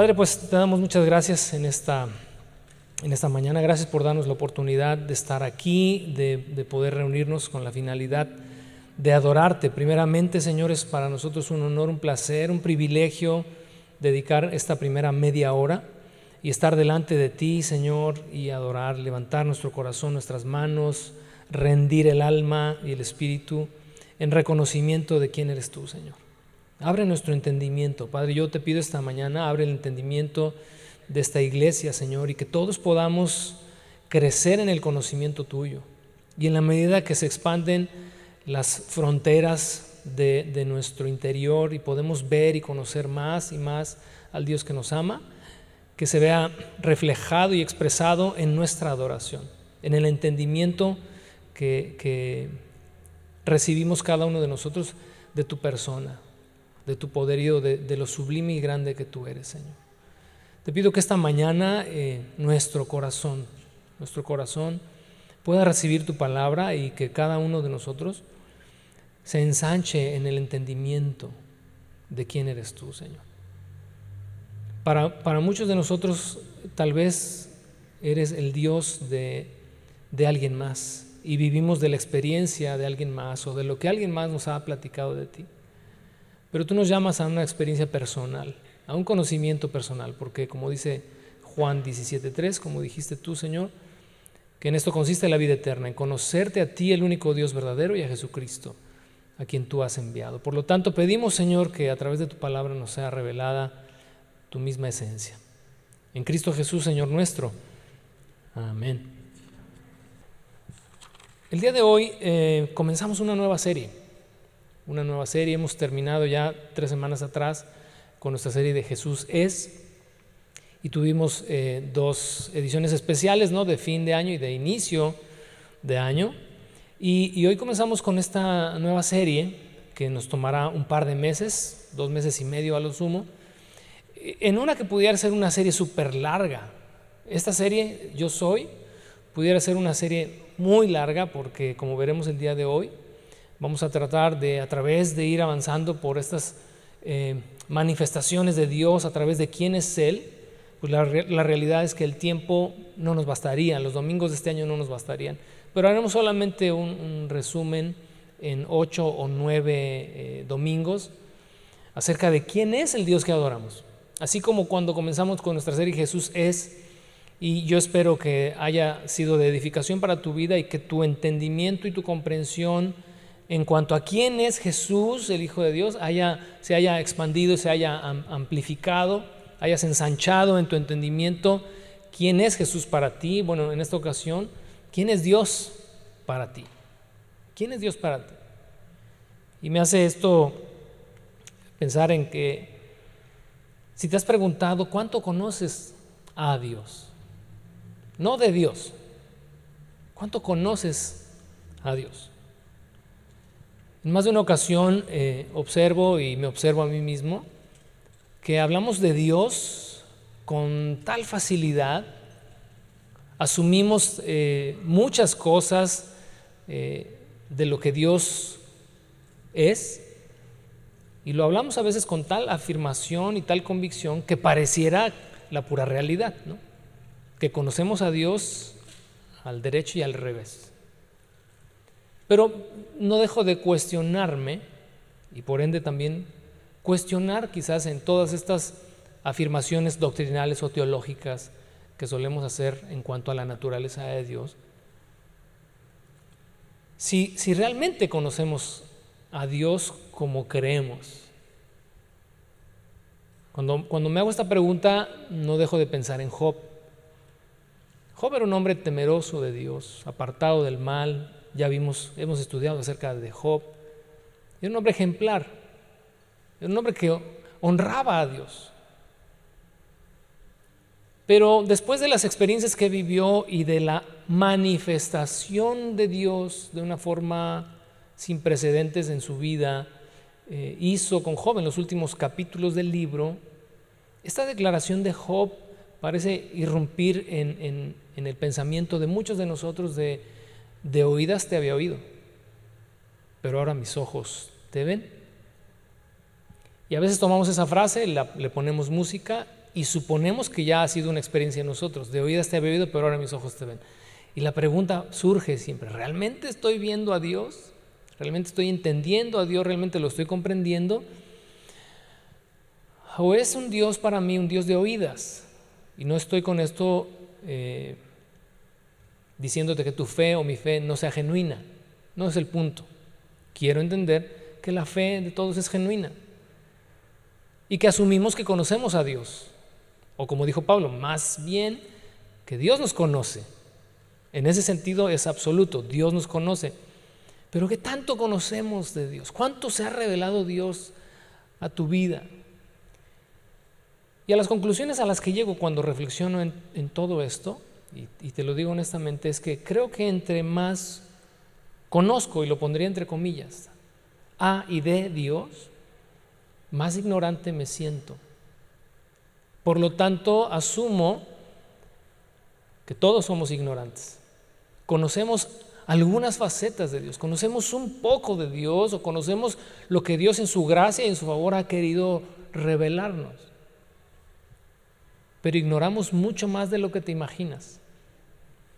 Padre, pues te damos muchas gracias en esta, en esta mañana. Gracias por darnos la oportunidad de estar aquí, de, de poder reunirnos con la finalidad de adorarte. Primeramente, Señor, es para nosotros un honor, un placer, un privilegio dedicar esta primera media hora y estar delante de ti, Señor, y adorar, levantar nuestro corazón, nuestras manos, rendir el alma y el espíritu en reconocimiento de quién eres tú, Señor. Abre nuestro entendimiento, Padre. Yo te pido esta mañana, abre el entendimiento de esta iglesia, Señor, y que todos podamos crecer en el conocimiento tuyo. Y en la medida que se expanden las fronteras de, de nuestro interior y podemos ver y conocer más y más al Dios que nos ama, que se vea reflejado y expresado en nuestra adoración, en el entendimiento que, que recibimos cada uno de nosotros de tu persona, de tu poderío, de, de, lo sublime y grande que tú eres, Señor. Te pido que esta mañana eh, nuestro corazón, nuestro corazón pueda recibir tu palabra y que cada uno de nosotros se ensanche en el entendimiento de quién eres tú, Señor. Para, para muchos de nosotros tal vez eres el Dios de, de alguien más y vivimos de la experiencia de alguien más o de lo que alguien más nos ha platicado de ti. Pero tú nos llamas a una experiencia personal, a un conocimiento personal, porque como dice Juan 17.3, como dijiste tú, Señor, que en esto consiste la vida eterna, en conocerte a ti, el único Dios verdadero, y a Jesucristo, a quien tú has enviado. Por lo tanto, pedimos, Señor, que a través de tu palabra nos sea revelada tu misma esencia. En Cristo Jesús, Señor nuestro. Amén. El día de hoy eh, comenzamos una nueva serie. Una nueva serie. Hemos terminado ya tres semanas atrás con nuestra serie de Jesús es. Y tuvimos eh, dos ediciones especiales, ¿no? De fin de año y de inicio de año. Y, y hoy comenzamos con esta nueva serie que nos tomará un par de meses, dos meses y medio a lo sumo en una que pudiera ser una serie súper larga. Esta serie, Yo Soy, pudiera ser una serie muy larga porque, como veremos el día de hoy, vamos a tratar de, a través de ir avanzando por estas eh, manifestaciones de Dios, a través de quién es Él, pues la, la, realidad es que el tiempo no nos bastaría, los domingos de este año no nos bastarían. Pero haremos solamente un, un resumen en ocho o nueve eh, domingos acerca de quién es el Dios que adoramos. Así como cuando comenzamos con nuestra serie Jesús es, y yo espero que haya sido de edificación para tu vida y que tu entendimiento y tu comprensión en cuanto a quién es Jesús, el Hijo de Dios, haya, se haya expandido, se haya amplificado, hayas ensanchado en tu entendimiento quién es Jesús para ti. Bueno, en esta ocasión, quién es Dios para ti. ¿Quién es Dios para ti? Y me hace esto pensar en que si te has preguntado cuánto conoces a Dios, no de Dios, cuánto conoces a Dios. En más de una ocasión eh, observo y me observo a mí mismo que hablamos de Dios con tal facilidad, asumimos eh, muchas cosas eh, de lo que Dios es y lo hablamos a veces con tal afirmación y tal convicción que pareciera la pura realidad, ¿no? que conocemos a Dios al derecho y al revés. Pero no dejo de cuestionarme y por ende también cuestionar quizás en todas estas afirmaciones doctrinales o teológicas que solemos hacer en cuanto a la naturaleza de Dios, si, si realmente conocemos a Dios como creemos. Cuando, cuando me hago esta pregunta, no dejo de pensar en Job. Job era un hombre temeroso de Dios, apartado del mal. Ya vimos, hemos estudiado acerca de Job. Era un hombre ejemplar. Era un hombre que honraba a Dios. Pero después de las experiencias que vivió y de la manifestación de Dios de una forma sin precedentes en su vida, eh, hizo con Job en los últimos capítulos del libro, esta declaración de Job parece irrumpir en, en, el pensamiento de muchos de nosotros de, de oídas te había oído, pero ahora mis ojos te ven. Y a veces tomamos esa frase, le ponemos música y suponemos que ya ha sido una experiencia en nosotros. De oídas te he bebido, pero ahora mis ojos te ven. Y la pregunta surge siempre, ¿realmente estoy viendo a Dios? ¿Realmente estoy entendiendo a Dios? ¿Realmente lo estoy comprendiendo? ¿O es un Dios para mí un Dios de oídas? Y no estoy con esto eh, diciéndote que tu fe o mi fe no sea genuina. No es el punto. Quiero entender que la fe de todos es genuina y que asumimos que conocemos a Dios. O como dijo Pablo, más bien que Dios nos conoce. En ese sentido es absoluto, Dios nos conoce. Pero ¿qué tanto conocemos de Dios? ¿Cuánto se ha revelado Dios a tu vida? Y a las conclusiones a las que llego cuando reflexiono en, todo esto, y, te lo digo honestamente, es que creo que entre más conozco, y lo pondría entre comillas, a y de Dios, más ignorante me siento. Por lo tanto, asumo que todos somos ignorantes. Conocemos algunas facetas de Dios, conocemos un poco de Dios o conocemos lo que Dios en su gracia y en su favor ha querido revelarnos. Pero ignoramos mucho más de lo que te imaginas.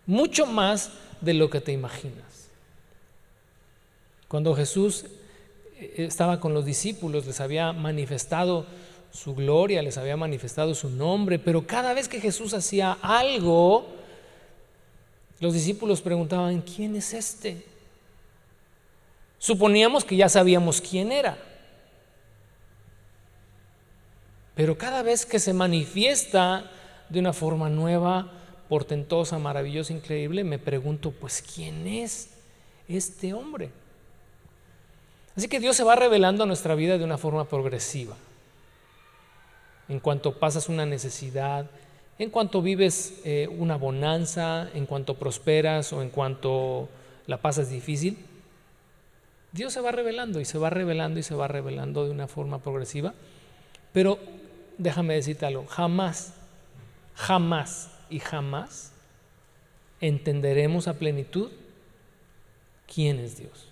Mucho más de lo que te imaginas. Cuando Jesús estaba con los discípulos, les había manifestado su gloria, les había manifestado su nombre, pero cada vez que Jesús hacía algo, los discípulos preguntaban, ¿quién es este? Suponíamos que ya sabíamos quién era. Pero cada vez que se manifiesta de una forma nueva, portentosa, maravillosa, increíble, me pregunto, pues, ¿quién es este hombre? Así que Dios se va revelando a nuestra vida de una forma progresiva. En cuanto pasas una necesidad, en cuanto vives eh, una bonanza, en cuanto prosperas o en cuanto la pasas difícil, Dios se va revelando y se va revelando y se va revelando de una forma progresiva. Pero déjame decirte algo, jamás, jamás y jamás entenderemos a plenitud quién es Dios.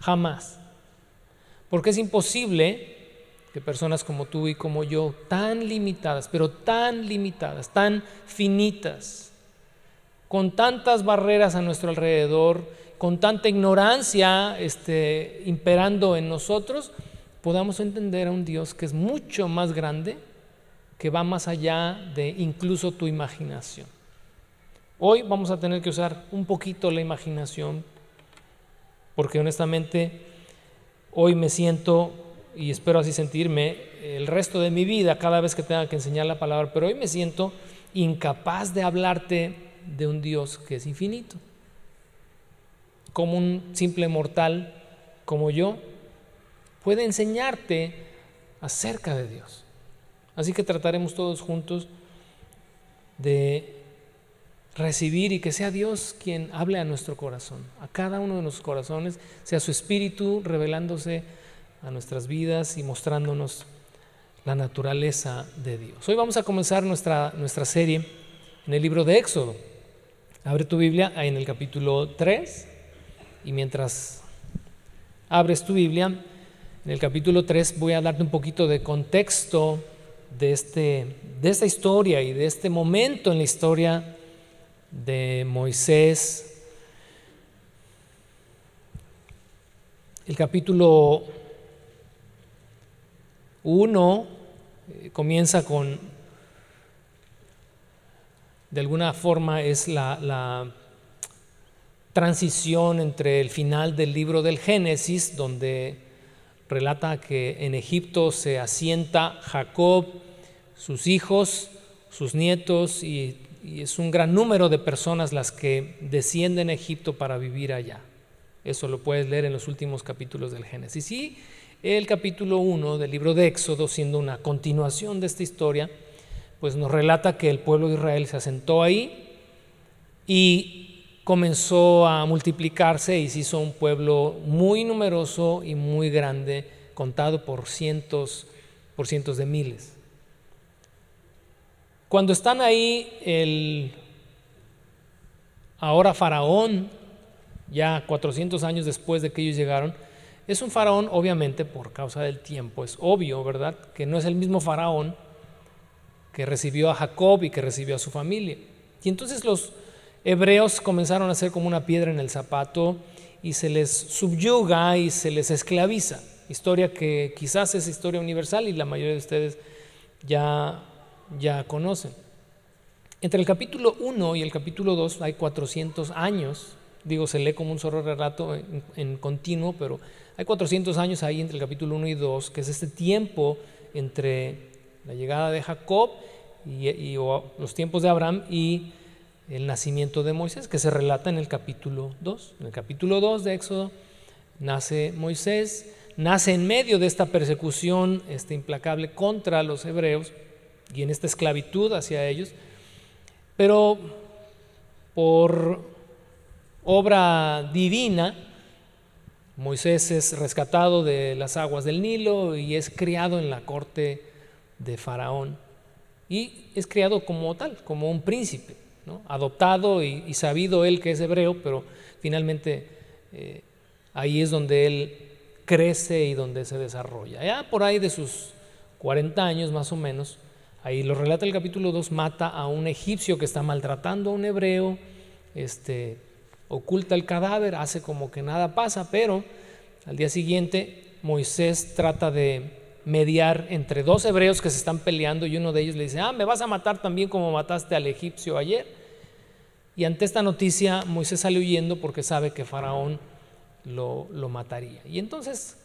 Jamás. Porque es imposible que personas como tú y como yo, tan limitadas, pero tan limitadas, tan finitas, con tantas barreras a nuestro alrededor, con tanta ignorancia este, imperando en nosotros, podamos entender a un Dios que es mucho más grande, que va más allá de incluso tu imaginación. Hoy vamos a tener que usar un poquito la imaginación porque honestamente hoy me siento, y espero así sentirme, el resto de mi vida cada vez que tenga que enseñar la palabra, pero hoy me siento incapaz de hablarte de un Dios que es infinito. Como un simple mortal como yo puede enseñarte acerca de Dios. Así que trataremos todos juntos de recibir y que sea Dios quien hable a nuestro corazón, a cada uno de nuestros corazones, sea su espíritu revelándose a nuestras vidas y mostrándonos la naturaleza de Dios. Hoy vamos a comenzar nuestra, nuestra serie en el libro de Éxodo. Abre tu Biblia en el capítulo 3 y mientras abres tu Biblia, en el capítulo 3 voy a darte un poquito de contexto de, este, de esta historia y de este momento en la historia de Moisés. El capítulo 1 eh, comienza con, de alguna forma es la, la transición entre el final del libro del Génesis, donde relata que en Egipto se asienta Jacob, sus hijos, sus nietos y es un gran número de personas las que descienden a Egipto para vivir allá. Eso lo puedes leer en los últimos capítulos del Génesis. Y el capítulo 1 del libro de Éxodo, siendo una continuación de esta historia, pues nos relata que el pueblo de Israel se asentó ahí y comenzó a multiplicarse y se hizo un pueblo muy numeroso y muy grande, contado por cientos, por cientos de miles. Cuando están ahí, el ahora faraón, ya 400 años después de que ellos llegaron, es un faraón obviamente por causa del tiempo, es obvio, ¿verdad? Que no es el mismo faraón que recibió a Jacob y que recibió a su familia. Y entonces los hebreos comenzaron a ser como una piedra en el zapato y se les subyuga y se les esclaviza. Historia que quizás es historia universal y la mayoría de ustedes ya, ya conocen. Entre el capítulo 1 y el capítulo 2 hay 400 años, digo, se lee como un solo relato en, continuo, pero hay 400 años ahí entre el capítulo 1 y 2, que es este tiempo entre la llegada de Jacob y, los tiempos de Abraham y el nacimiento de Moisés, que se relata en el capítulo 2. En el capítulo 2 de Éxodo nace Moisés, nace en medio de esta persecución este, implacable contra los hebreos y en esta esclavitud hacia ellos. Pero por obra divina, Moisés es rescatado de las aguas del Nilo y es criado en la corte de Faraón. Y es criado como tal, como un príncipe, adoptado y, sabido él que es hebreo, pero finalmente eh, ahí es donde él crece y donde se desarrolla. Ya por ahí de sus 40 años más o menos, Ahí lo relata el capítulo 2, mata a un egipcio que está maltratando a un hebreo, este, oculta el cadáver, hace como que nada pasa, pero al día siguiente Moisés trata de mediar entre dos hebreos que se están peleando y uno de ellos le dice, ah, me vas a matar también como mataste al egipcio ayer. Y ante esta noticia Moisés sale huyendo porque sabe que Faraón lo, mataría. Y entonces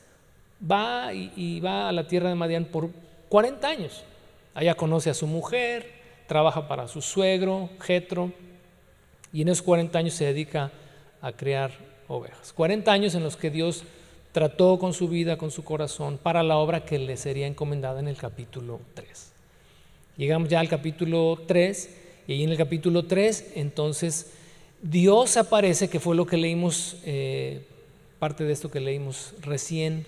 va y, va a la tierra de Madián por 40 años. Allá conoce a su mujer, trabaja para su suegro, Jetro, y en esos 40 años se dedica a criar ovejas. 40 años en los que Dios trató con su vida, con su corazón, para la obra que le sería encomendada en el capítulo 3. Llegamos ya al capítulo 3, y ahí en el capítulo 3, entonces Dios aparece, que fue lo que leímos, eh, parte de esto que leímos recién,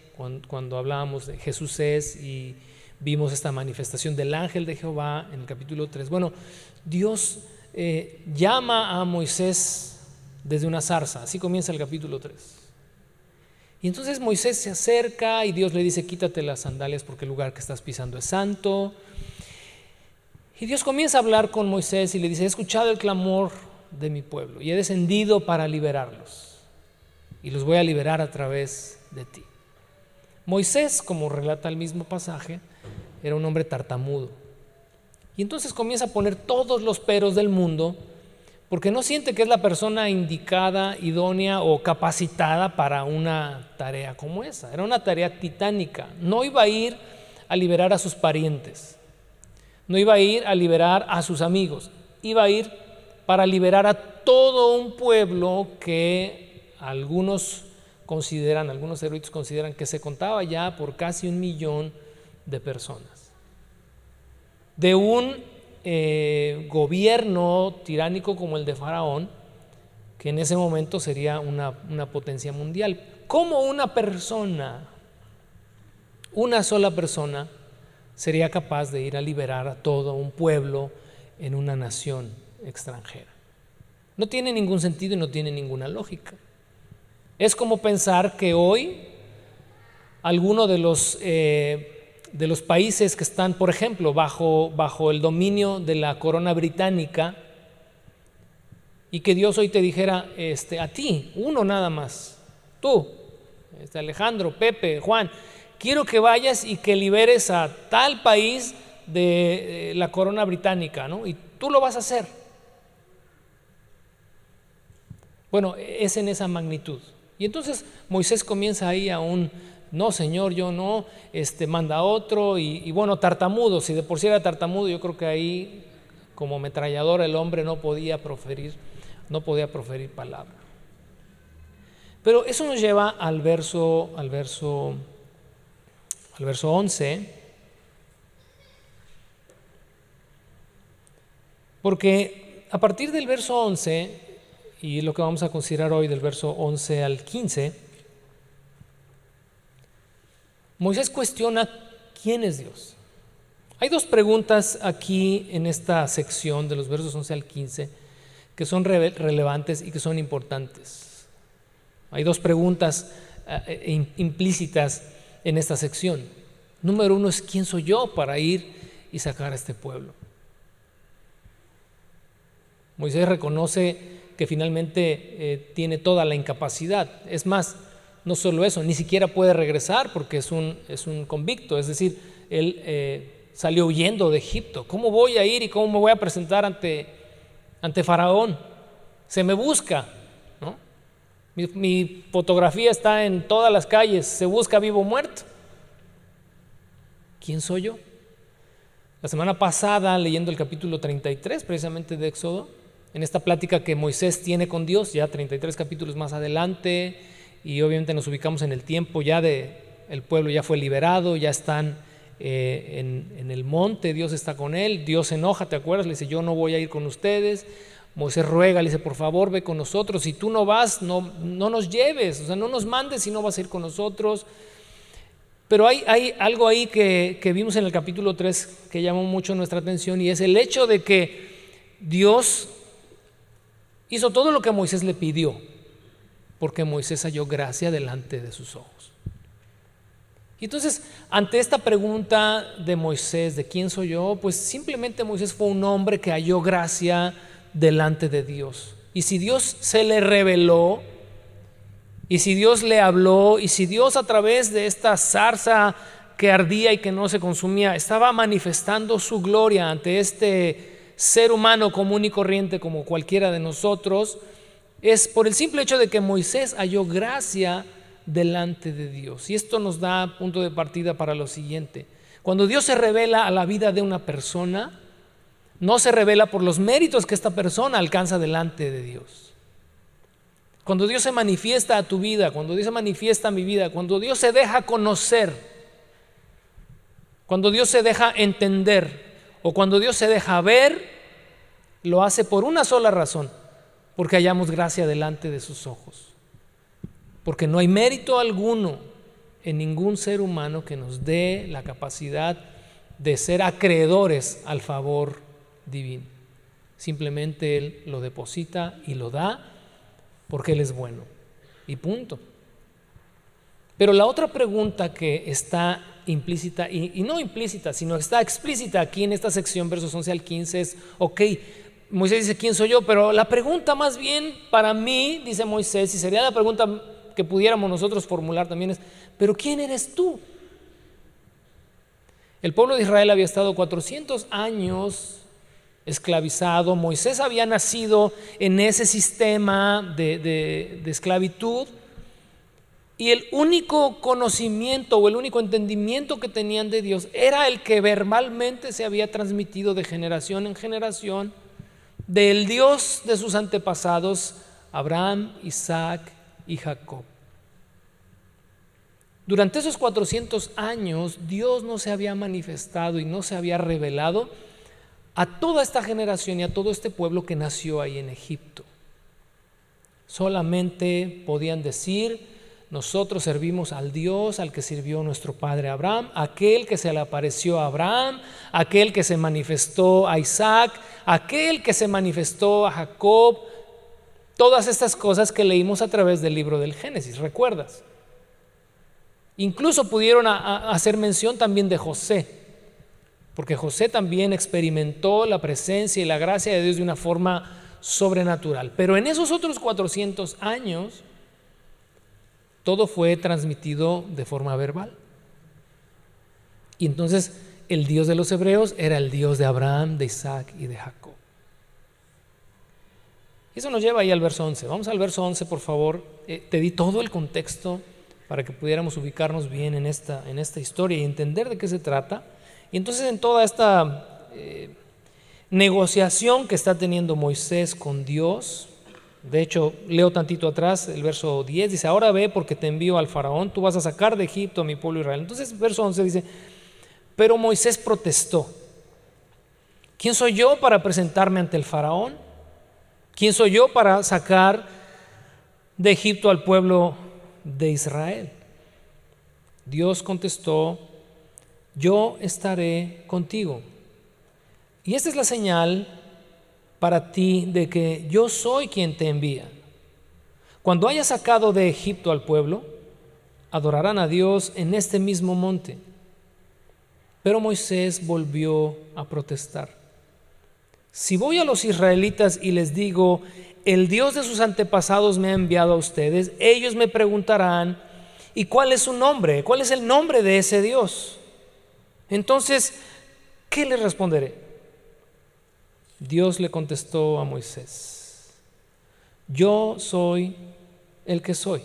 cuando, hablábamos de Jesús es y Vimos esta manifestación del ángel de Jehová en el capítulo 3. Bueno, Dios eh, llama a Moisés desde una zarza, así comienza el capítulo 3. Y entonces Moisés se acerca y Dios le dice, quítate las sandalias porque el lugar que estás pisando es santo. Y Dios comienza a hablar con Moisés y le dice, he escuchado el clamor de mi pueblo y he descendido para liberarlos. Y los voy a liberar a través de ti. Moisés, como relata el mismo pasaje, era un hombre tartamudo. Y entonces comienza a poner todos los peros del mundo porque no siente que es la persona indicada, idónea o capacitada para una tarea como esa. Era una tarea titánica. No iba a ir a liberar a sus parientes, no iba a ir a liberar a sus amigos, iba a ir para liberar a todo un pueblo que algunos consideran, algunos eruditos consideran que se contaba ya por casi un millón de personas. De un eh, gobierno tiránico como el de Faraón, que en ese momento sería una, una potencia mundial. ¿Cómo una persona, una sola persona, sería capaz de ir a liberar a todo un pueblo en una nación extranjera? No tiene ningún sentido y no tiene ninguna lógica. Es como pensar que hoy alguno de los eh, de los países que están, por ejemplo, bajo, bajo el dominio de la corona británica, y que Dios hoy te dijera, este, a ti, uno nada más, tú, este Alejandro, Pepe, Juan, quiero que vayas y que liberes a tal país de, la corona británica, ¿no? Y tú lo vas a hacer. Bueno, es en esa magnitud. Y entonces Moisés comienza ahí a un no, Señor, yo no, este, manda otro, y, bueno, tartamudo, si de por sí era tartamudo, yo creo que ahí como ametrallador el hombre no podía proferir, no podía proferir palabra. Pero eso nos lleva al verso, al verso, al verso 11, porque a partir del verso 11, y lo que vamos a considerar hoy del verso 11 al 15, Moisés cuestiona quién es Dios. Hay dos preguntas aquí en esta sección de los versos 11 al 15 que son relevantes y que son importantes. Hay dos preguntas eh, eh, implícitas en esta sección. Número uno es quién soy yo para ir y sacar a este pueblo. Moisés reconoce que finalmente eh, tiene toda la incapacidad. Es más, no solo eso, ni siquiera puede regresar porque es un, es un convicto, es decir, él eh, salió huyendo de Egipto. ¿Cómo voy a ir y cómo me voy a presentar ante, ante Faraón? Se me busca. Mi, mi fotografía está en todas las calles, se busca vivo o muerto. ¿Quién soy yo? La semana pasada, leyendo el capítulo 33 precisamente de Éxodo, en esta plática que Moisés tiene con Dios, ya 33 capítulos más adelante, y obviamente nos ubicamos en el tiempo ya de el pueblo ya fue liberado, ya están eh, en, en, el monte, Dios está con él, Dios se enoja, ¿te acuerdas? Le dice, yo no voy a ir con ustedes. Moisés ruega, le dice, por favor, ve con nosotros. Si tú no vas, no, no nos lleves, o sea, no nos mandes si no vas a ir con nosotros. Pero hay, hay algo ahí que, que, vimos en el capítulo 3 que llamó mucho nuestra atención y es el hecho de que Dios hizo todo lo que Moisés le pidió, porque Moisés halló gracia delante de sus ojos. Y entonces, ante esta pregunta de Moisés, de quién soy yo, pues simplemente Moisés fue un hombre que halló gracia delante de Dios. Y si Dios se le reveló, y si Dios le habló, y si Dios a través de esta zarza que ardía y que no se consumía, estaba manifestando su gloria ante este ser humano común y corriente como cualquiera de nosotros, es por el simple hecho de que Moisés halló gracia delante de Dios. Y esto nos da punto de partida para lo siguiente. Cuando Dios se revela a la vida de una persona, no se revela por los méritos que esta persona alcanza delante de Dios. Cuando Dios se manifiesta a tu vida, cuando Dios se manifiesta a mi vida, cuando Dios se deja conocer, cuando Dios se deja entender o cuando Dios se deja ver, lo hace por una sola razón, porque hallamos gracia delante de sus ojos. Porque no hay mérito alguno en ningún ser humano que nos dé la capacidad de ser acreedores al favor divino. Simplemente Él lo deposita y lo da porque Él es bueno. Y punto. Pero la otra pregunta que está implícita, y, no implícita, sino está explícita aquí en esta sección, versos 11 al 15, es, ok, Moisés dice, ¿quién soy yo? Pero la pregunta más bien para mí, dice Moisés, y sería la pregunta que pudiéramos nosotros formular también es, ¿pero quién eres tú? El pueblo de Israel había estado 400 años esclavizado. Moisés había nacido en ese sistema de, esclavitud y el único conocimiento o el único entendimiento que tenían de Dios era el que verbalmente se había transmitido de generación en generación del Dios de sus antepasados, Abraham, Isaac y Jacob. Durante esos 400 años Dios no se había manifestado y no se había revelado a toda esta generación y a todo este pueblo que nació ahí en Egipto. Solamente podían decir, nosotros servimos al Dios al que sirvió nuestro padre Abraham, aquel que se le apareció a Abraham, aquel que se manifestó a Isaac, aquel que se manifestó a Jacob, todas estas cosas que leímos a través del libro del Génesis, ¿recuerdas? Incluso pudieron hacer mención también de José, porque José también experimentó la presencia y la gracia de Dios de una forma sobrenatural. Pero en esos otros 400 años, todo fue transmitido de forma verbal. Y entonces el Dios de los hebreos era el Dios de Abraham, de Isaac y de Jacob. Eso nos lleva ahí al verso 11. Vamos al verso 11, por favor. Eh, te di todo el contexto para que pudiéramos ubicarnos bien en esta, en esta historia y entender de qué se trata. Y entonces en toda esta eh, negociación que está teniendo Moisés con Dios, de hecho, leo tantito atrás, el verso 10 dice, ahora ve porque te envío al faraón, tú vas a sacar de Egipto a mi pueblo Israel. Entonces, verso 11 dice, pero Moisés protestó. ¿Quién soy yo para presentarme ante el faraón? ¿Quién soy yo para sacar de Egipto al pueblo de Israel? Dios contestó, yo estaré contigo. Y esta es la señal para ti de que yo soy quien te envía. Cuando hayas sacado de Egipto al pueblo, adorarán a Dios en este mismo monte. Pero Moisés volvió a protestar. Si voy a los israelitas y les digo, el Dios de sus antepasados me ha enviado a ustedes, ellos me preguntarán, ¿y cuál es su nombre? ¿Cuál es el nombre de ese Dios? Entonces, ¿qué les responderé? Dios le contestó a Moisés, yo soy el que soy.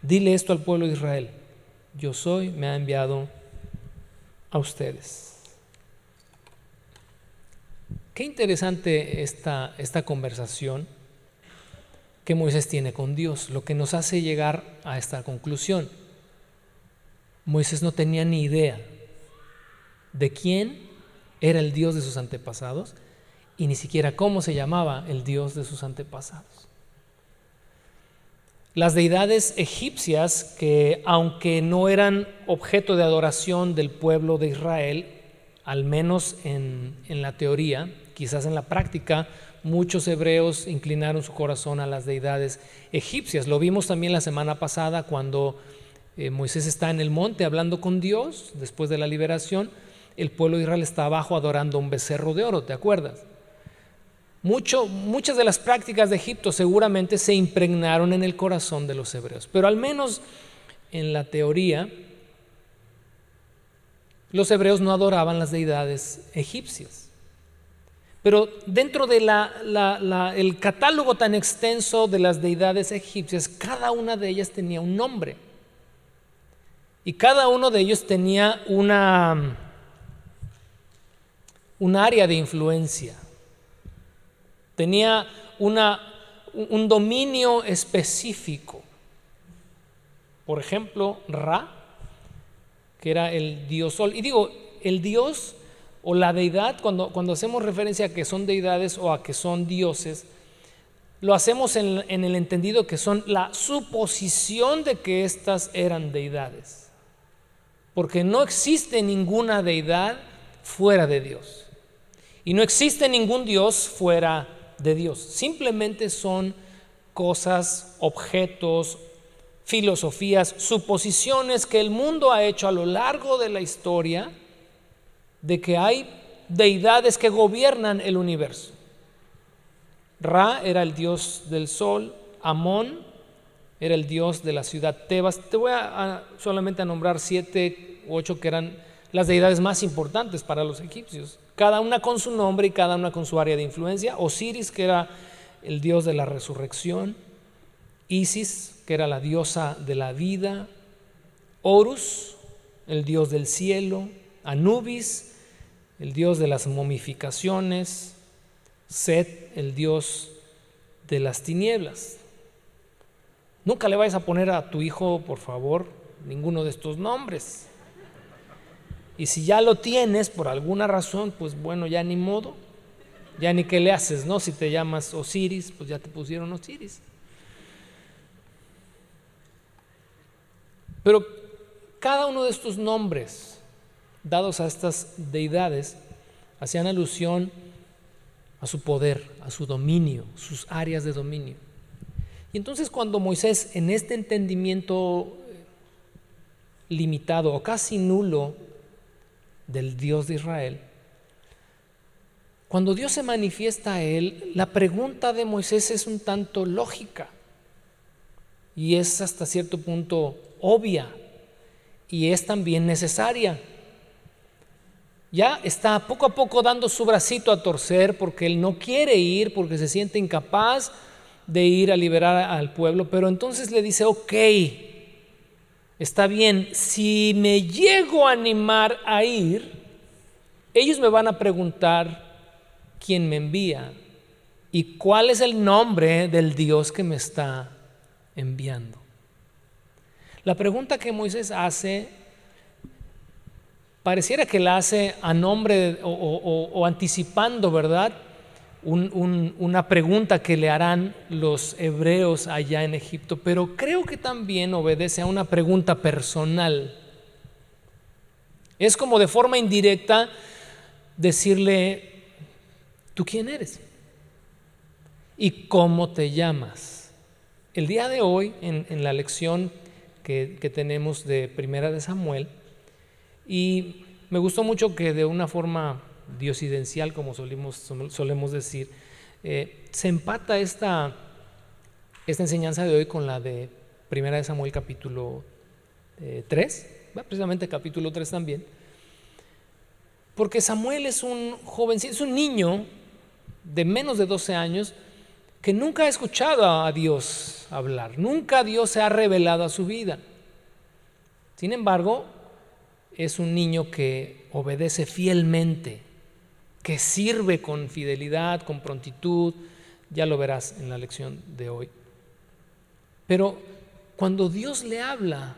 Dile esto al pueblo de Israel, yo soy, me ha enviado a ustedes. Qué interesante esta, esta conversación que Moisés tiene con Dios, lo que nos hace llegar a esta conclusión. Moisés no tenía ni idea de quién era el Dios de sus antepasados y ni siquiera cómo se llamaba el Dios de sus antepasados. Las deidades egipcias, que aunque no eran objeto de adoración del pueblo de Israel, al menos en, en la teoría, Quizás en la práctica muchos hebreos inclinaron su corazón a las deidades egipcias. Lo vimos también la semana pasada cuando eh, Moisés está en el monte hablando con Dios después de la liberación. El pueblo de Israel está abajo adorando un becerro de oro, ¿te acuerdas? Muchas de las prácticas de Egipto seguramente se impregnaron en el corazón de los hebreos, pero al menos en la teoría, los hebreos no adoraban las deidades egipcias. Pero dentro del el catálogo tan extenso de las deidades egipcias, cada una de ellas tenía un nombre. Y cada uno de ellos tenía una, un área de influencia. Tenía un dominio específico. Por ejemplo, Ra, que era el dios sol. Y digo, el dios o la deidad, cuando, cuando hacemos referencia a que son deidades o a que son dioses, lo hacemos en, en el entendido que son la suposición de que éstas eran deidades. Porque no existe ninguna deidad fuera de Dios. Y no existe ningún Dios fuera de Dios. Simplemente son cosas, objetos, filosofías, suposiciones que el mundo ha hecho a lo largo de la historia de que hay deidades que gobiernan el universo. Ra era el dios del sol, Amón era el dios de la ciudad Tebas. Te voy a, solamente a nombrar siete u ocho que eran las deidades más importantes para los egipcios, cada una con su nombre y cada una con su área de influencia. Osiris, que era el dios de la resurrección, Isis, que era la diosa de la vida, Horus, el dios del cielo, Anubis, el dios de las momificaciones, Set, el dios de las tinieblas. Nunca le vayas a poner a tu hijo, por favor, ninguno de estos nombres. Y si ya lo tienes por alguna razón, pues bueno, ya ni modo. Ya ni qué le haces, ¿no? Si te llamas Osiris, pues ya te pusieron Osiris. Pero cada uno de estos nombres dados a estas deidades hacían alusión a su poder, a su dominio, sus áreas de dominio. Y entonces cuando Moisés, en este entendimiento limitado o casi nulo del Dios de Israel, cuando Dios se manifiesta a él, la pregunta de Moisés es un tanto lógica y es hasta cierto punto obvia y es también necesaria. Ya está poco a poco dando su bracito a torcer porque él no quiere ir, porque se siente incapaz de ir a liberar al pueblo, pero entonces le dice, ok, está bien, si me llego a animar a ir, ellos me van a preguntar quién me envía y cuál es el nombre del Dios que me está enviando. La pregunta que Moisés hace pareciera que la hace a nombre o, anticipando, ¿verdad? Una pregunta que le harán los hebreos allá en Egipto, pero creo que también obedece a una pregunta personal. Es como de forma indirecta decirle, ¿tú quién eres? ¿Y cómo te llamas? El día de hoy, en, la lección que, tenemos de Primera de Samuel, y me gustó mucho que de una forma diosidencial, como solemos decir, eh, se empata esta, esta enseñanza de hoy con la de Primera de Samuel capítulo 3, eh, precisamente capítulo 3 también, porque Samuel es un joven, es un niño de menos de 12 años que nunca ha escuchado a Dios hablar, nunca Dios se ha revelado a su vida. Sin embargo, es un niño que obedece fielmente, que sirve con fidelidad, con prontitud, ya lo verás en la lección de hoy. Pero cuando Dios le habla,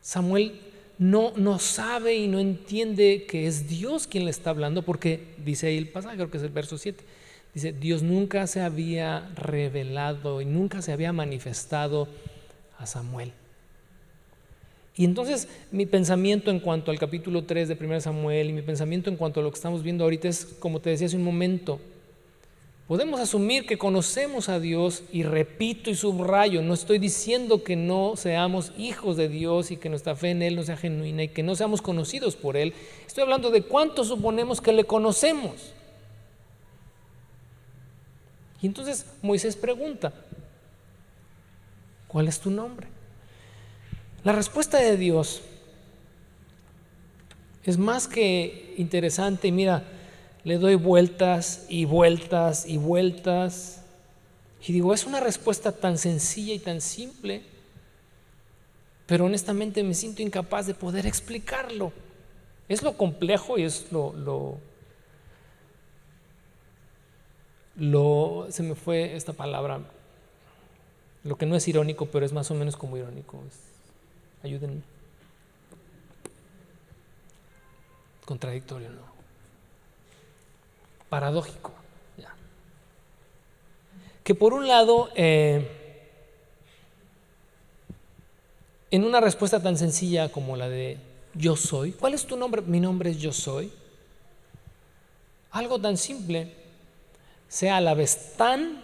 Samuel no, no sabe y no entiende que es Dios quien le está hablando, porque dice ahí el pasaje, creo que es el verso 7, dice, Dios nunca se había revelado y nunca se había manifestado a Samuel. Y entonces mi pensamiento en cuanto al capítulo 3 de 1 Samuel y mi pensamiento en cuanto a lo que estamos viendo ahorita es, como te decía hace un momento, podemos asumir que conocemos a Dios y repito y subrayo, no estoy diciendo que no seamos hijos de Dios y que nuestra fe en Él no sea genuina y que no seamos conocidos por Él. Estoy hablando de cuánto suponemos que le conocemos. Y entonces Moisés pregunta, ¿cuál es tu nombre? La respuesta de Dios es más que interesante. Mira, le doy vueltas y vueltas y vueltas. Y digo, es una respuesta tan sencilla y tan simple, pero honestamente me siento incapaz de poder explicarlo. Es lo complejo y es lo, lo, lo, se me fue esta palabra, lo que no es irónico, pero es más o menos como irónico. Ayúdenme. Contradictorio, ¿no? Paradójico. Que por un lado, eh, en una respuesta tan sencilla como la de yo soy, ¿cuál es tu nombre? Mi nombre es yo soy. Algo tan simple sea a la vez tan,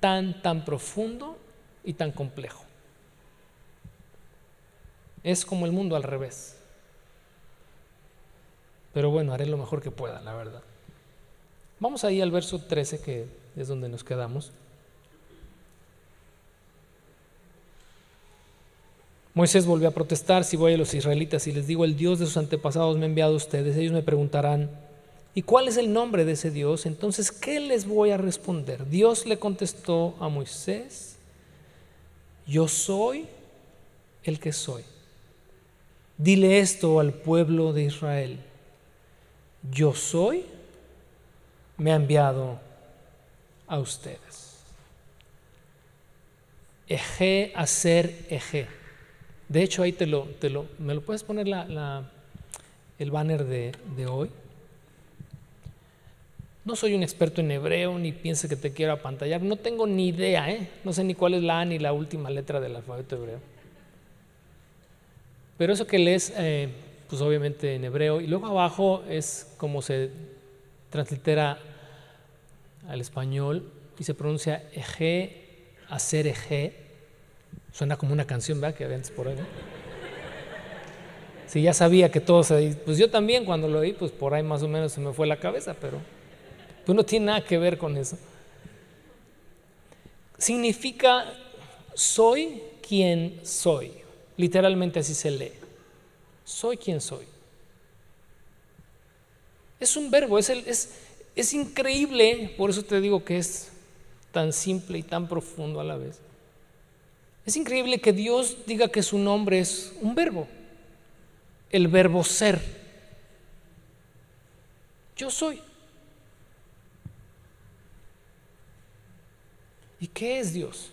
tan, tan profundo y tan complejo. Es como el mundo al revés. Pero bueno, haré lo mejor que pueda, la verdad. Vamos ahí al verso 13, que es donde nos quedamos. Moisés volvió a protestar, si voy a los israelitas y les digo, el Dios de sus antepasados me ha enviado a ustedes, ellos me preguntarán, ¿y cuál es el nombre de ese Dios? Entonces, ¿qué les voy a responder? Dios le contestó a Moisés, yo soy el que soy. Dile esto al pueblo de Israel. Yo soy, me ha enviado a ustedes. Eje, hacer, eje. De hecho, ahí te lo, te lo, ¿me lo puedes poner la, el banner de, de, hoy? No soy un experto en hebreo, ni piense que te quiero apantallar. No tengo ni idea, ¿eh? No sé ni cuál es la A ni la última letra del alfabeto hebreo. Pero eso que lees, eh, pues obviamente en hebreo, y luego abajo es como se translitera al español y se pronuncia eje, hacer eje. Suena como una canción, ¿verdad? Que antes por ahí. Si ya sabía que todos, pues yo también cuando lo oí, pues por ahí más o menos se me fue la cabeza, pero pues no tiene nada que ver con eso. Significa soy quien soy. Literalmente así se lee. Soy quien soy. Es un verbo, es, es, es increíble, por eso te digo que es tan simple y tan profundo a la vez. Es increíble que Dios diga que su nombre es un verbo, el verbo ser. Yo soy. ¿Y qué es Dios?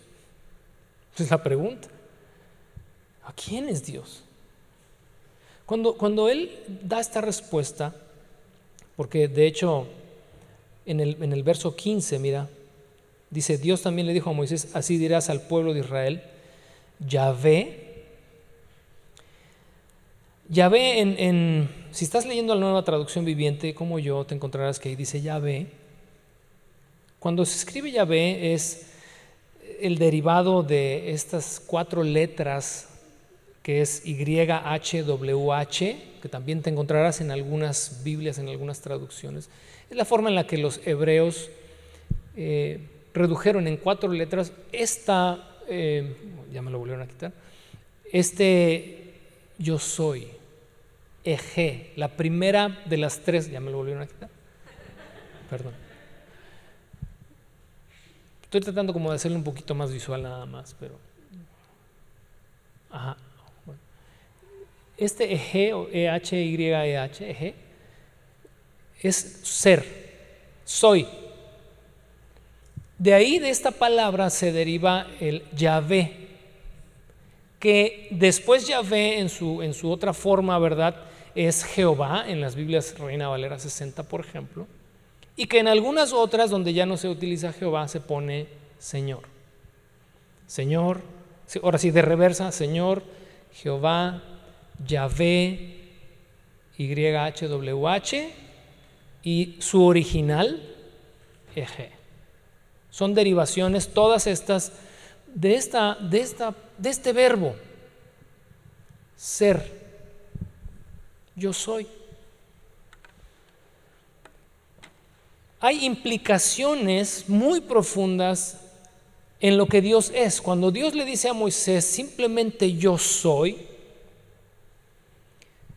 Es la pregunta. ¿A quién es Dios? Cuando, cuando Él da esta respuesta, porque de hecho en el, en el verso 15, mira, dice, Dios también le dijo a Moisés, así dirás al pueblo de Israel, Yahvé. Yahvé en, en, si estás leyendo la nueva traducción viviente como yo, te encontrarás que ahí dice Yahvé. Cuando se escribe Yahvé es el derivado de estas cuatro letras que es YHWH, que también te encontrarás en algunas Biblias, en algunas traducciones. Es la forma en la que los hebreos eh, redujeron en cuatro letras esta, eh, ya me lo volvieron a quitar, este yo soy, eje, la primera de las tres, ya me lo volvieron a quitar, perdón. Estoy tratando como de hacerlo un poquito más visual nada más, pero... Ajá. Este eje o EH, Y, EH, eje, es ser, soy. De ahí, de esta palabra, se deriva el Yahvé, que después Yahvé en su, en su otra forma, ¿verdad? Es Jehová, en las Biblias Reina Valera 60, por ejemplo, y que en algunas otras, donde ya no se utiliza Jehová, se pone Señor. Señor, ahora sí, de reversa, Señor, Jehová, Yahvé, YHWH y su original, Eje. Son derivaciones todas estas de, esta, de, esta, de este verbo, ser. Yo soy. Hay implicaciones muy profundas en lo que Dios es. Cuando Dios le dice a Moisés, simplemente yo soy,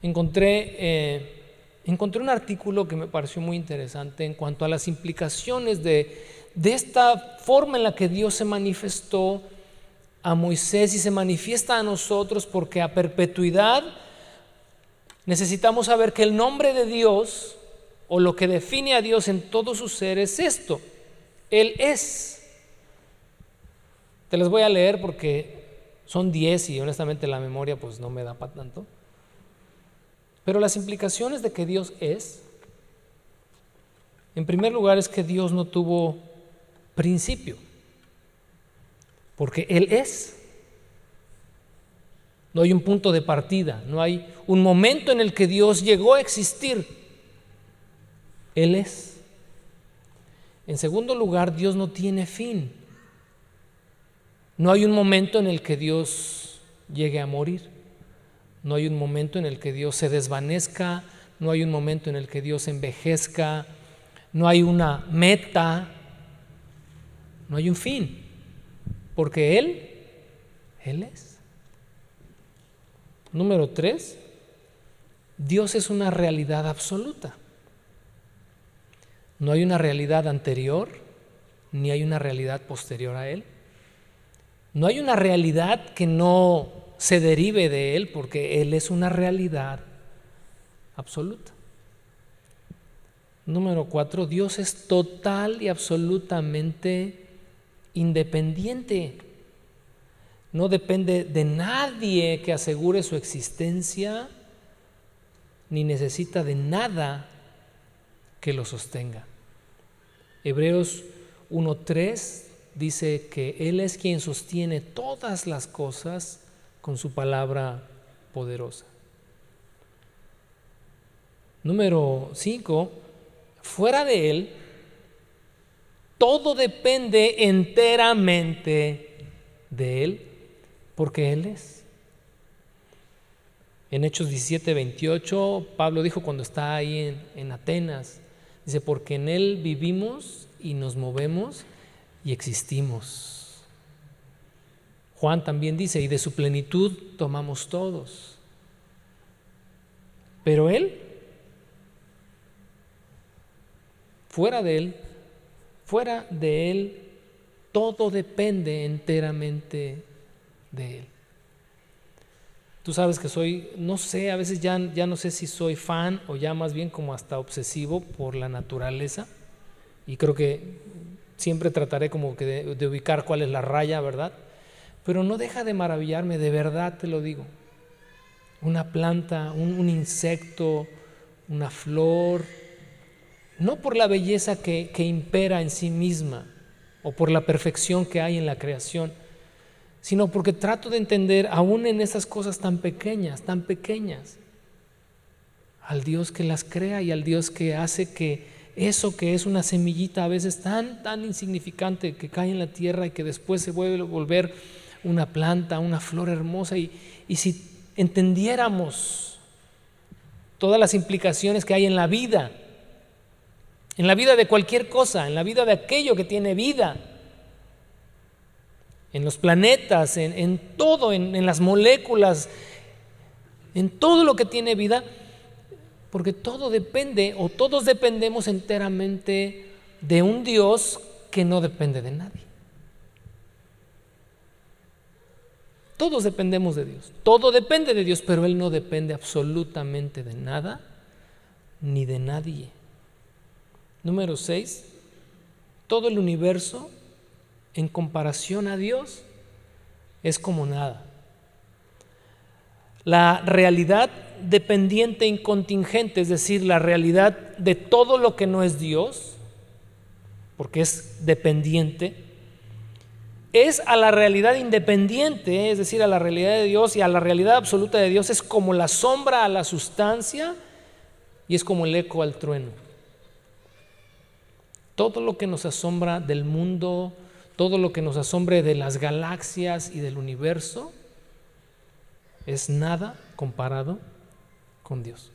encontré, eh, encontré un artículo que me pareció muy interesante en cuanto a las implicaciones de, de esta forma en la que Dios se manifestó a Moisés y se manifiesta a nosotros porque a perpetuidad necesitamos saber que el nombre de Dios o lo que define a Dios en todos sus seres es esto. Él es. Te les voy a leer porque son 10 y honestamente la memoria pues no me da para tanto. Pero las implicaciones de que Dios es, en primer lugar es que Dios no tuvo principio, porque Él es. No hay un punto de partida, no hay un momento en el que Dios llegó a existir. Él es. En segundo lugar, Dios no tiene fin. No hay un momento en el que Dios llegue a morir. No hay un momento en el que Dios se desvanezca. No hay un momento en el que Dios envejezca. No hay una meta. No hay un fin. Porque Él, Él es. Número tres, Dios es una realidad absoluta. No hay una realidad anterior, ni hay una realidad posterior a Él. No hay una realidad que no se derive de Él porque Él es una realidad absoluta. Número cuatro, Dios es total y absolutamente independiente. No depende de nadie que asegure su existencia, ni necesita de nada que lo sostenga. Hebreos 1.3 dice que Él es quien sostiene todas las cosas con su palabra poderosa. Número 5, fuera de Él, todo depende enteramente de Él, porque Él es. En Hechos 17, 28, Pablo dijo cuando está ahí en, en Atenas, dice, porque en Él vivimos y nos movemos y existimos. Juan también dice, y de su plenitud tomamos todos. Pero Él, fuera de Él, fuera de Él, todo depende enteramente de Él. Tú sabes que soy, no sé, a veces ya, ya no sé si soy fan o ya más bien como hasta obsesivo por la naturaleza. Y creo que Siempre trataré como que de, ubicar cuál es la raya, ¿verdad? Pero no deja de maravillarme, de verdad te lo digo. Una planta, un, insecto, una flor, no por la belleza que, que impera en sí misma o por la perfección que hay en la creación, sino porque trato de entender aún en esas cosas tan pequeñas, tan pequeñas, al Dios que las crea y al Dios que hace que eso que es una semillita a veces tan, tan insignificante que cae en la tierra y que después se vuelve a volver una planta, una flor hermosa. Y, y si entendiéramos todas las implicaciones que hay en la vida, en la vida de cualquier cosa, en la vida de aquello que tiene vida, en los planetas, en, todo, en las moléculas, en todo lo que tiene vida, porque todo depende o todos dependemos enteramente de un Dios que no depende de nadie. Todos dependemos de Dios, todo depende de Dios, pero Él no depende absolutamente de nada ni de nadie. Número 6, todo el universo en comparación a Dios es como nada. La realidad dependiente e incontingente, es decir, la realidad de todo lo que no es Dios, porque es dependiente, es a la realidad independiente, es decir, a la realidad de Dios y a la realidad absoluta de Dios, es como la sombra a la sustancia y es como el eco al trueno. Todo lo que nos asombra del mundo, todo lo que nos asombre de las galaxias y del universo, es nada comparado con Dios.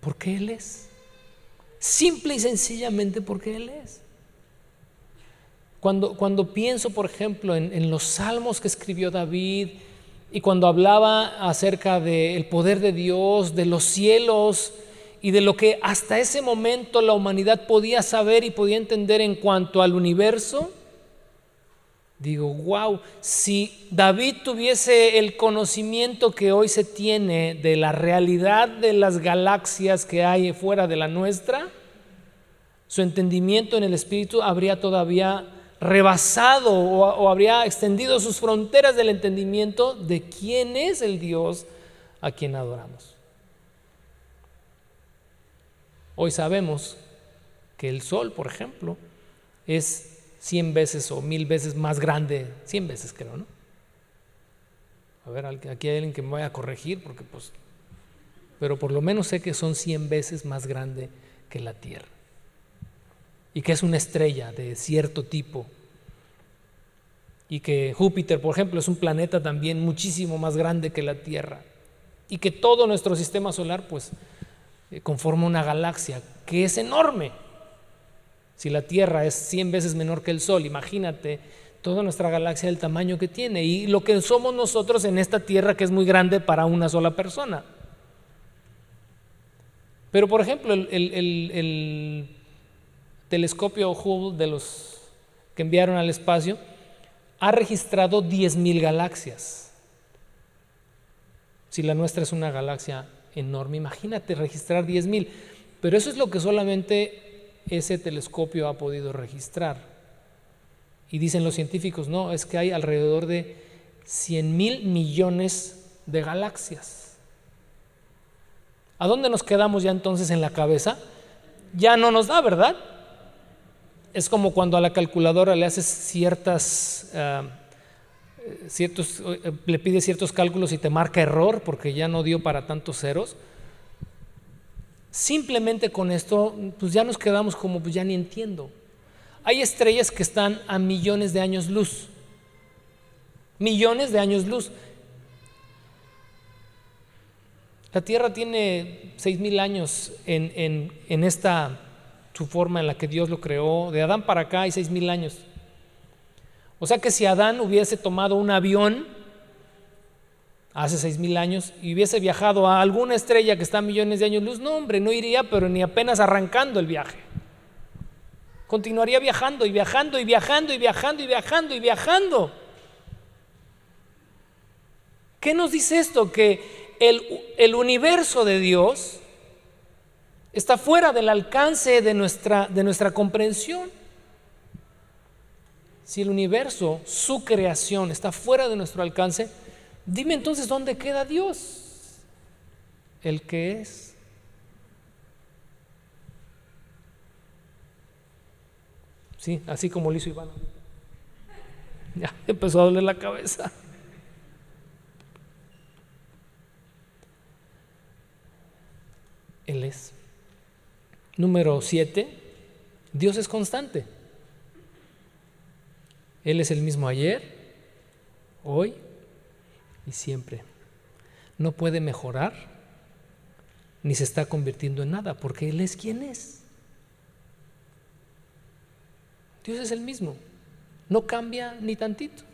Porque Él es. Simple y sencillamente porque Él es. Cuando, cuando pienso, por ejemplo, en, los salmos que escribió David y cuando hablaba acerca del poder de Dios, de los cielos y de lo que hasta ese momento la humanidad podía saber y podía entender en cuanto al universo, Digo, wow, si David tuviese el conocimiento que hoy se tiene de la realidad de las galaxias que hay fuera de la nuestra, su entendimiento en el Espíritu habría todavía rebasado o, o habría extendido sus fronteras del entendimiento de quién es el Dios a quien adoramos. Hoy sabemos que el sol, por ejemplo, es cien veces o mil veces más grande, cien veces creo, ¿no? A ver, aquí hay alguien que me vaya a corregir, porque pues, pero por lo menos sé que son cien veces más grande que la Tierra. Y que es una estrella de cierto tipo. Y que Júpiter, por ejemplo, es un planeta también muchísimo más grande que la Tierra. Y que todo nuestro sistema solar, pues, eh, conforma una galaxia que es enorme. Si la Tierra es 100 veces menor que el Sol, imagínate toda nuestra galaxia del tamaño que tiene y lo que somos nosotros en esta Tierra que es muy grande para una sola persona. Pero por ejemplo, el, telescopio Hubble de los que enviaron al espacio ha registrado 10.000 galaxias. Si la nuestra es una galaxia enorme, imagínate registrar 10.000. Pero eso es lo que solamente ese telescopio ha podido registrar. Y dicen los científicos, no, es que hay alrededor de 100 mil millones de galaxias. ¿A dónde nos quedamos ya entonces en la cabeza? Ya no nos da, ¿verdad? Es como cuando a la calculadora le haces ciertas, ah, ciertos, eh, le pide ciertos cálculos y te marca error porque ya no dio para tantos ceros. Simplemente con esto, pues ya nos quedamos como, pues ya ni entiendo. Hay estrellas que están a millones de años luz. Millones de años luz. La Tierra tiene seis mil años en, en, esta su forma en la que Dios lo creó. De Adán para acá hay seis mil años. O sea que si Adán hubiese tomado un avión hace seis mil años y hubiese viajado a alguna estrella que está a millones de años luz, no hombre, no iría, pero ni apenas arrancando el viaje. Continuaría viajando y viajando y viajando y viajando y viajando y viajando. ¿Qué nos dice esto? Que el, el universo de Dios está fuera del alcance de nuestra, de nuestra comprensión. Si el universo, su creación, está fuera de nuestro alcance, Dime entonces dónde queda Dios, el que es. Sí, así como lo hizo Iván. Ya empezó a doler la cabeza. Él es. Número siete, Dios es constante. Él es el mismo ayer, hoy y siempre. no puede mejorar ni se está convirtiendo en nada, porque Él es quien es. Dios es el mismo, no cambia ni tantito.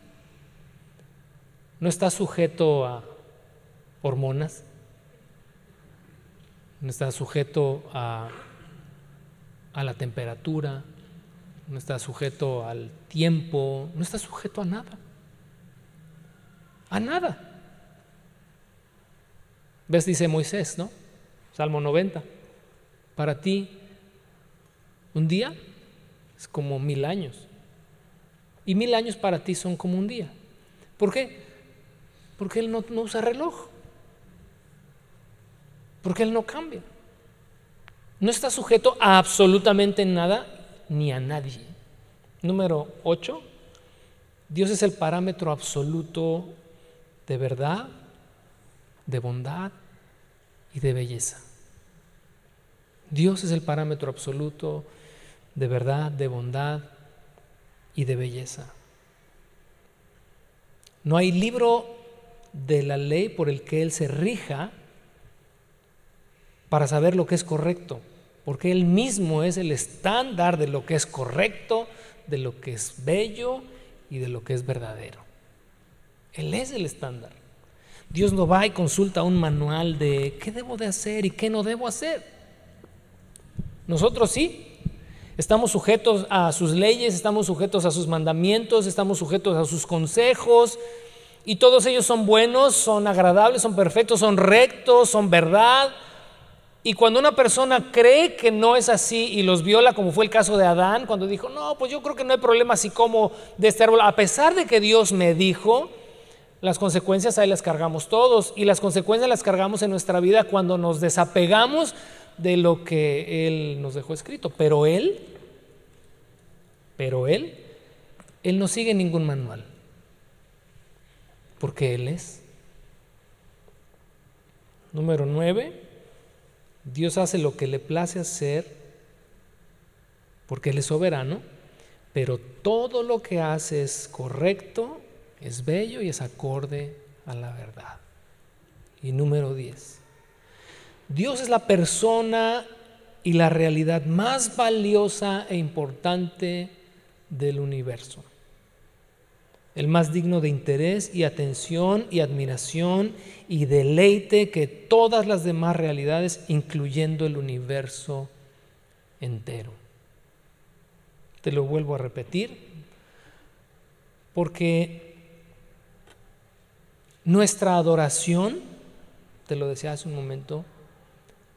No está sujeto a hormonas, no está sujeto a, a la temperatura, no está sujeto al tiempo, no está sujeto a nada. A nada. ¿Ves? Dice Moisés, ¿no? Salmo 90. Para ti, un día es como mil años. Y mil años para ti son como un día. ¿Por qué? Porque Él no, no usa reloj. Porque Él no cambia. No está sujeto a absolutamente nada ni a nadie. Número 8. Dios es el parámetro absoluto de verdad, de bondad y de belleza. Dios es el parámetro absoluto de verdad, de bondad y de belleza. No hay libro de la ley por el que Él se rija para saber lo que es correcto, porque Él mismo es el estándar de lo que es correcto, de lo que es bello y de lo que es verdadero. Él es el estándar. Dios no va y consulta un manual de qué debo de hacer y qué no debo hacer. Nosotros sí. Estamos sujetos a sus leyes, estamos sujetos a sus mandamientos, estamos sujetos a sus consejos. Y todos ellos son buenos, son agradables, son perfectos, son rectos, son verdad. Y cuando una persona cree que no es así y los viola, como fue el caso de Adán, cuando dijo, no, pues yo creo que no hay problema así como de este árbol, a pesar de que Dios me dijo, las consecuencias ahí las cargamos todos y las consecuencias las cargamos en nuestra vida cuando nos desapegamos de lo que Él nos dejó escrito. Pero Él, pero Él, Él no sigue ningún manual, porque Él es. Número nueve, Dios hace lo que le place hacer, porque Él es soberano, pero todo lo que hace es correcto es bello y es acorde a la verdad. Y número 10. Dios es la persona y la realidad más valiosa e importante del universo. El más digno de interés y atención y admiración y deleite que todas las demás realidades, incluyendo el universo entero. Te lo vuelvo a repetir, porque nuestra adoración, te lo decía hace un momento,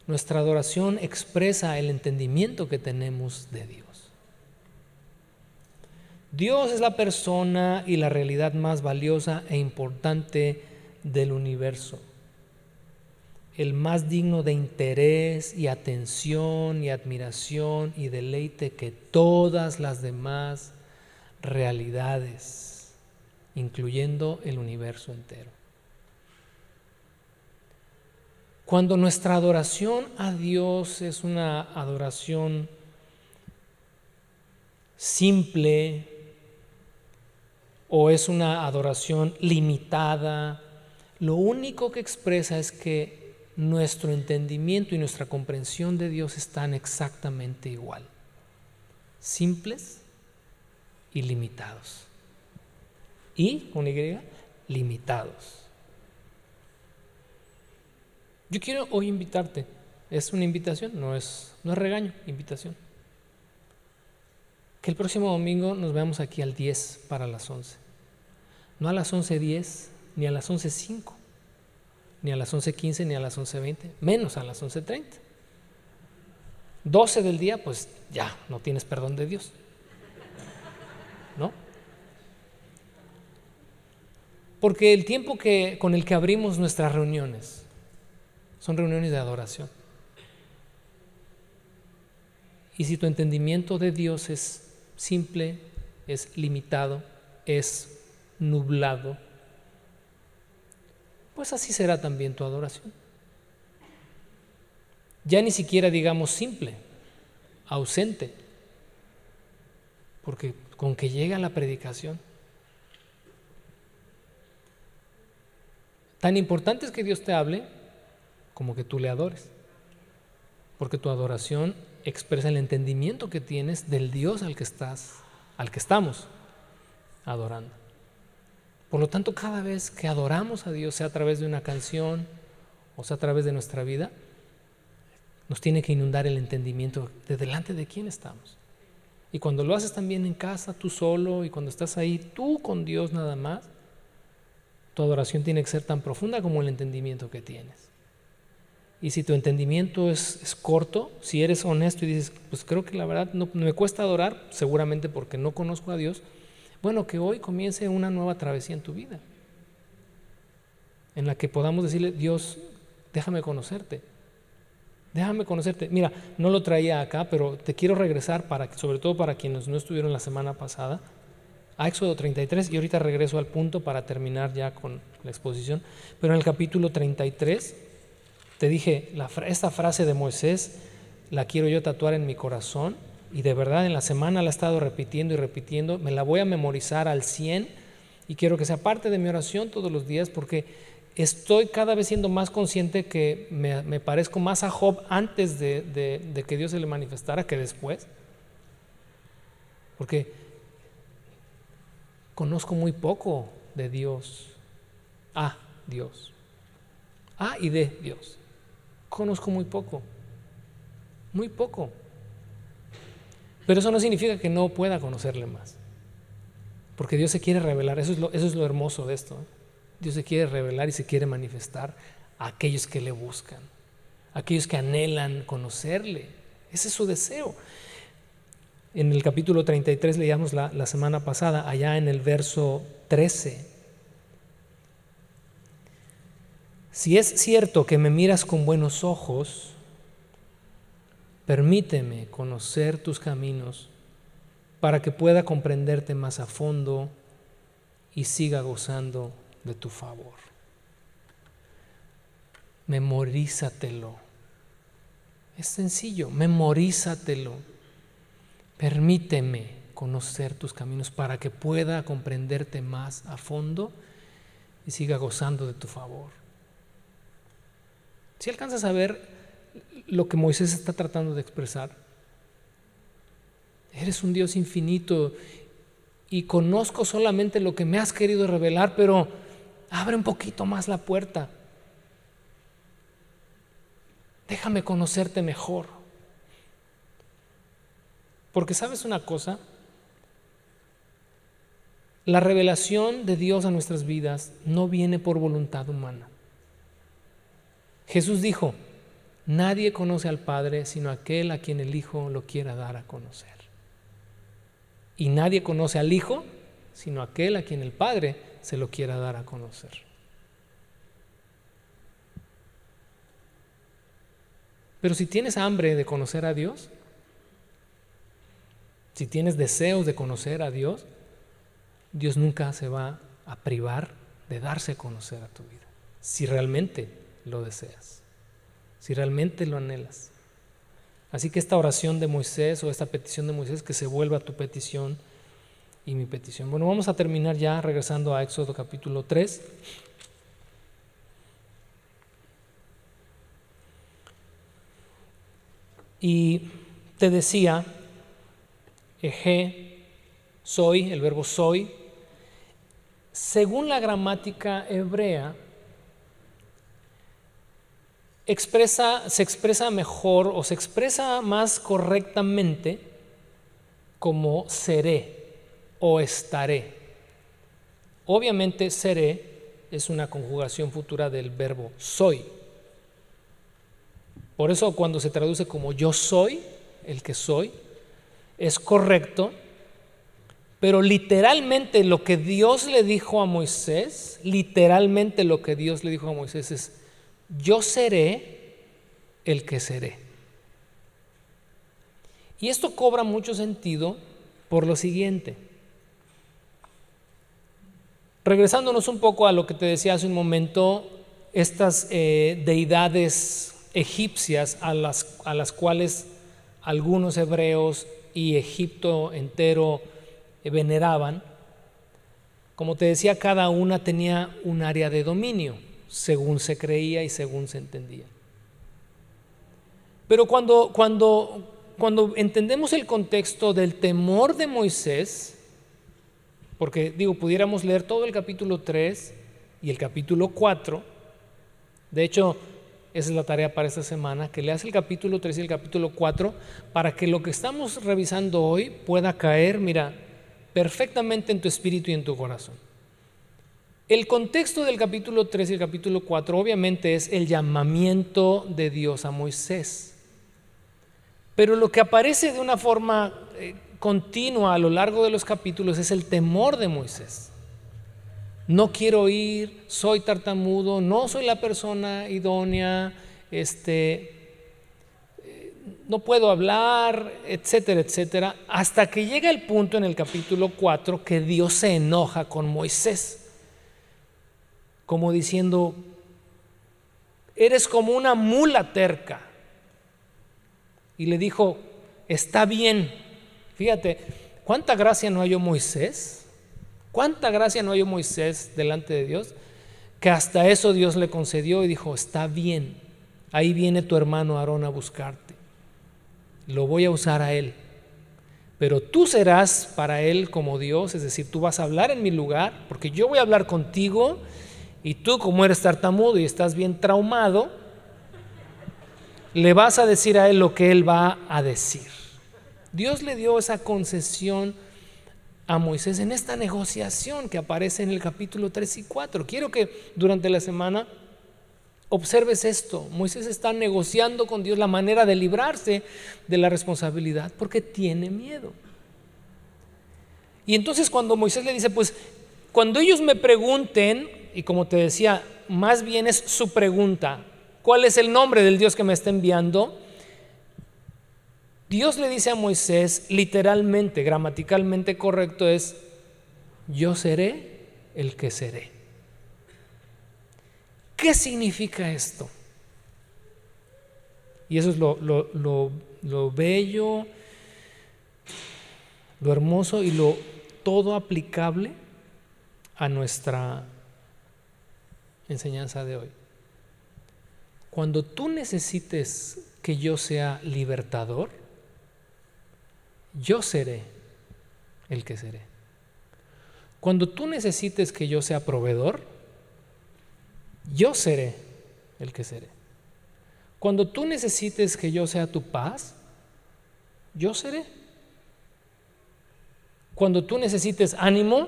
nuestra adoración expresa el entendimiento que tenemos de Dios. Dios es la persona y la realidad más valiosa e importante del universo, el más digno de interés y atención y admiración y deleite que todas las demás realidades, incluyendo el universo entero. Cuando nuestra adoración a Dios es una adoración simple o es una adoración limitada, lo único que expresa es que nuestro entendimiento y nuestra comprensión de Dios están exactamente igual, simples y limitados. Y, con Y, limitados. Yo quiero hoy invitarte. Es una invitación, no es, no es regaño, invitación. Que el próximo domingo nos veamos aquí al 10 para las 11. No a las 11.10, ni a las 11.05, ni a las 11.15, ni a las 11.20, menos a las 11.30. 12 del día, pues ya, no tienes perdón de Dios. ¿No? Porque el tiempo que, con el que abrimos nuestras reuniones, son reuniones de adoración. Y si tu entendimiento de Dios es simple, es limitado, es nublado, pues así será también tu adoración. Ya ni siquiera digamos simple, ausente, porque con que llega la predicación, Tan importante es que Dios te hable como que tú le adores. Porque tu adoración expresa el entendimiento que tienes del Dios al que estás, al que estamos adorando. Por lo tanto, cada vez que adoramos a Dios, sea a través de una canción o sea a través de nuestra vida, nos tiene que inundar el entendimiento de delante de quién estamos. Y cuando lo haces también en casa, tú solo, y cuando estás ahí, tú con Dios nada más, tu adoración tiene que ser tan profunda como el entendimiento que tienes. Y si tu entendimiento es, corto, si eres honesto y dices, pues creo que la verdad no, me cuesta adorar, seguramente porque no conozco a Dios, bueno, que hoy comience una nueva travesía en tu vida, en la que podamos decirle, Dios, déjame conocerte, déjame conocerte. Mira, no lo traía acá, pero te quiero regresar, para, sobre todo para quienes no estuvieron la semana pasada, a Éxodo 33 y ahorita regreso al punto para terminar ya con la exposición. Pero en el capítulo 33 te dije, esta frase de Moisés la quiero yo tatuar en mi corazón y de verdad en la semana la he estado repitiendo y repitiendo, me la voy a memorizar al 100 y quiero que sea parte de mi oración todos los días porque estoy cada vez siendo más consciente que me, parezco más a Job antes de, de que Dios se le manifestara que después. Porque conozco muy poco de Dios. A Dios. A y de Dios. Conozco muy poco. Muy poco. Pero eso no significa que no pueda conocerle más. Porque Dios se quiere revelar. Eso es lo, eso es lo hermoso de esto. Dios se quiere revelar y se quiere manifestar a aquellos que le buscan. A aquellos que anhelan conocerle. Ese es su deseo. En el capítulo 33 leíamos la, la semana pasada, allá en el verso 13. Si es cierto que me miras con buenos ojos, permíteme conocer tus caminos para que pueda comprenderte más a fondo y siga gozando de tu favor. Memorízatelo. Es sencillo, memorízatelo. Permíteme conocer tus caminos para que pueda comprenderte más a fondo y siga gozando de tu favor. Si alcanzas a ver lo que Moisés está tratando de expresar, eres un Dios infinito y conozco solamente lo que me has querido revelar, pero abre un poquito más la puerta. Déjame conocerte mejor. Porque sabes una cosa, la revelación de Dios a nuestras vidas no viene por voluntad humana. Jesús dijo, nadie conoce al Padre sino aquel a quien el Hijo lo quiera dar a conocer. Y nadie conoce al Hijo sino aquel a quien el Padre se lo quiera dar a conocer. Pero si tienes hambre de conocer a Dios, si tienes deseos de conocer a Dios, Dios nunca se va a privar de darse a conocer a tu vida. Si realmente lo deseas, si realmente lo anhelas. Así que esta oración de Moisés o esta petición de Moisés que se vuelva tu petición y mi petición. Bueno, vamos a terminar ya regresando a Éxodo capítulo 3. Y te decía eje, soy, el verbo soy, según la gramática hebrea, expresa, se expresa mejor o se expresa más correctamente como seré o estaré. Obviamente seré es una conjugación futura del verbo soy. Por eso cuando se traduce como yo soy, el que soy, es correcto, pero literalmente lo que Dios le dijo a Moisés, literalmente lo que Dios le dijo a Moisés es, yo seré el que seré. Y esto cobra mucho sentido por lo siguiente. Regresándonos un poco a lo que te decía hace un momento, estas eh, deidades egipcias a las, a las cuales algunos hebreos y Egipto entero eh, veneraban, como te decía, cada una tenía un área de dominio. Según se creía y según se entendía. Pero cuando, cuando, cuando entendemos el contexto del temor de Moisés, porque digo, pudiéramos leer todo el capítulo 3 y el capítulo 4, de hecho, esa es la tarea para esta semana, que leas el capítulo 3 y el capítulo 4 para que lo que estamos revisando hoy pueda caer, mira, perfectamente en tu espíritu y en tu corazón. El contexto del capítulo 3 y el capítulo 4 obviamente es el llamamiento de Dios a Moisés. Pero lo que aparece de una forma eh, continua a lo largo de los capítulos es el temor de Moisés. No quiero ir, soy tartamudo, no soy la persona idónea, este, no puedo hablar, etcétera, etcétera, hasta que llega el punto en el capítulo 4 que Dios se enoja con Moisés, como diciendo, eres como una mula terca. Y le dijo, está bien, fíjate, ¿cuánta gracia no halló Moisés? ¿Cuánta gracia no halló Moisés delante de Dios? Que hasta eso Dios le concedió y dijo, está bien, ahí viene tu hermano Aarón a buscarte lo voy a usar a Él. Pero tú serás para Él como Dios, es decir, tú vas a hablar en mi lugar, porque yo voy a hablar contigo, y tú como eres tartamudo y estás bien traumado, le vas a decir a Él lo que Él va a decir. Dios le dio esa concesión a Moisés en esta negociación que aparece en el capítulo 3 y 4. Quiero que durante la semana Observes esto, Moisés está negociando con Dios la manera de librarse de la responsabilidad porque tiene miedo. Y entonces cuando Moisés le dice, pues cuando ellos me pregunten, y como te decía, más bien es su pregunta, ¿cuál es el nombre del Dios que me está enviando? Dios le dice a Moisés, literalmente, gramaticalmente correcto es, yo seré el que seré. ¿Qué significa esto? Y eso es lo, lo, bello, lo hermoso y lo todo aplicable a nuestra enseñanza de hoy. Cuando tú necesites que yo sea libertador, yo seré el que seré. Cuando tú necesites que yo sea proveedor, yo seré el que seré. Cuando tú necesites que yo sea tu paz, yo seré. Cuando tú necesites ánimo,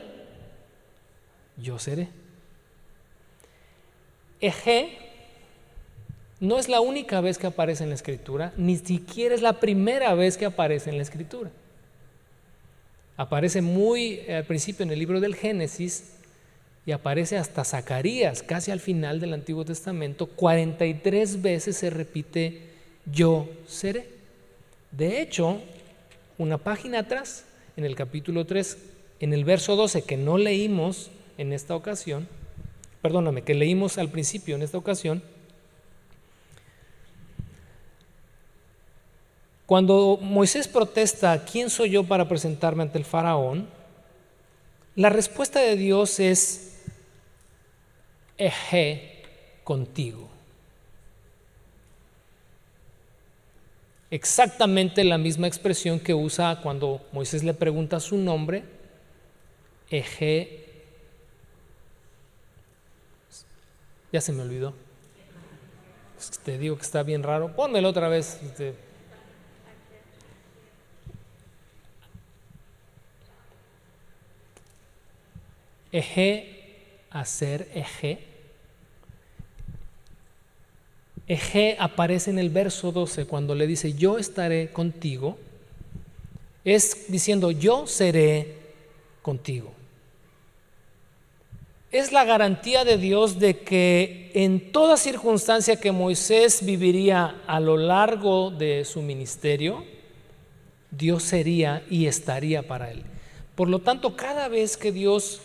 yo seré. Eje no es la única vez que aparece en la escritura, ni siquiera es la primera vez que aparece en la escritura. Aparece muy al principio en el libro del Génesis y aparece hasta Zacarías, casi al final del Antiguo Testamento, 43 veces se repite yo seré. De hecho, una página atrás, en el capítulo 3, en el verso 12, que no leímos en esta ocasión, perdóname, que leímos al principio en esta ocasión, cuando Moisés protesta, ¿quién soy yo para presentarme ante el faraón? La respuesta de Dios es, eje contigo. Exactamente la misma expresión que usa cuando Moisés le pregunta su nombre, eje. Ya se me olvidó. Te digo que está bien raro. Pónmelo otra vez. Este. Eje, hacer eje Eje aparece en el verso 12 cuando le dice, yo estaré contigo, es diciendo, yo seré contigo. Es la garantía de Dios de que en toda circunstancia que Moisés viviría a lo largo de su ministerio, Dios sería y estaría para él. Por lo tanto, cada vez que Dios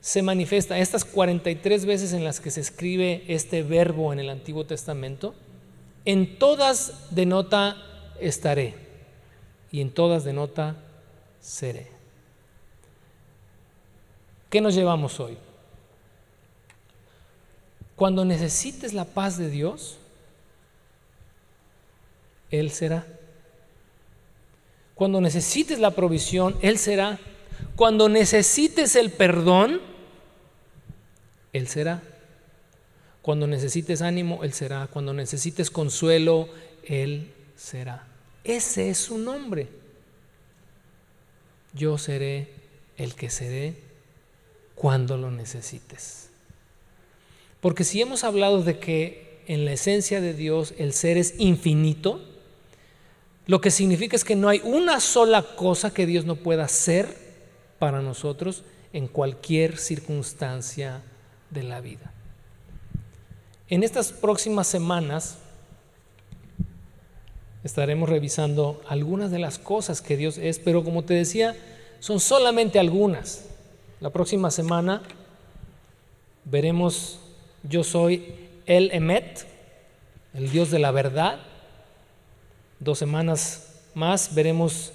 se manifiesta, estas 43 veces en las que se escribe este verbo en el Antiguo Testamento, en todas denota estaré y en todas denota seré. ¿Qué nos llevamos hoy? Cuando necesites la paz de Dios, Él será. Cuando necesites la provisión, Él será. Cuando necesites el perdón, Él será. Cuando necesites ánimo, Él será. Cuando necesites consuelo, Él será. Ese es su nombre. Yo seré el que seré cuando lo necesites. Porque si hemos hablado de que en la esencia de Dios el ser es infinito, lo que significa es que no hay una sola cosa que Dios no pueda hacer para nosotros en cualquier circunstancia de la vida. En estas próximas semanas estaremos revisando algunas de las cosas que Dios es, pero como te decía, son solamente algunas. La próxima semana veremos yo soy el Emet, el Dios de la verdad. Dos semanas más veremos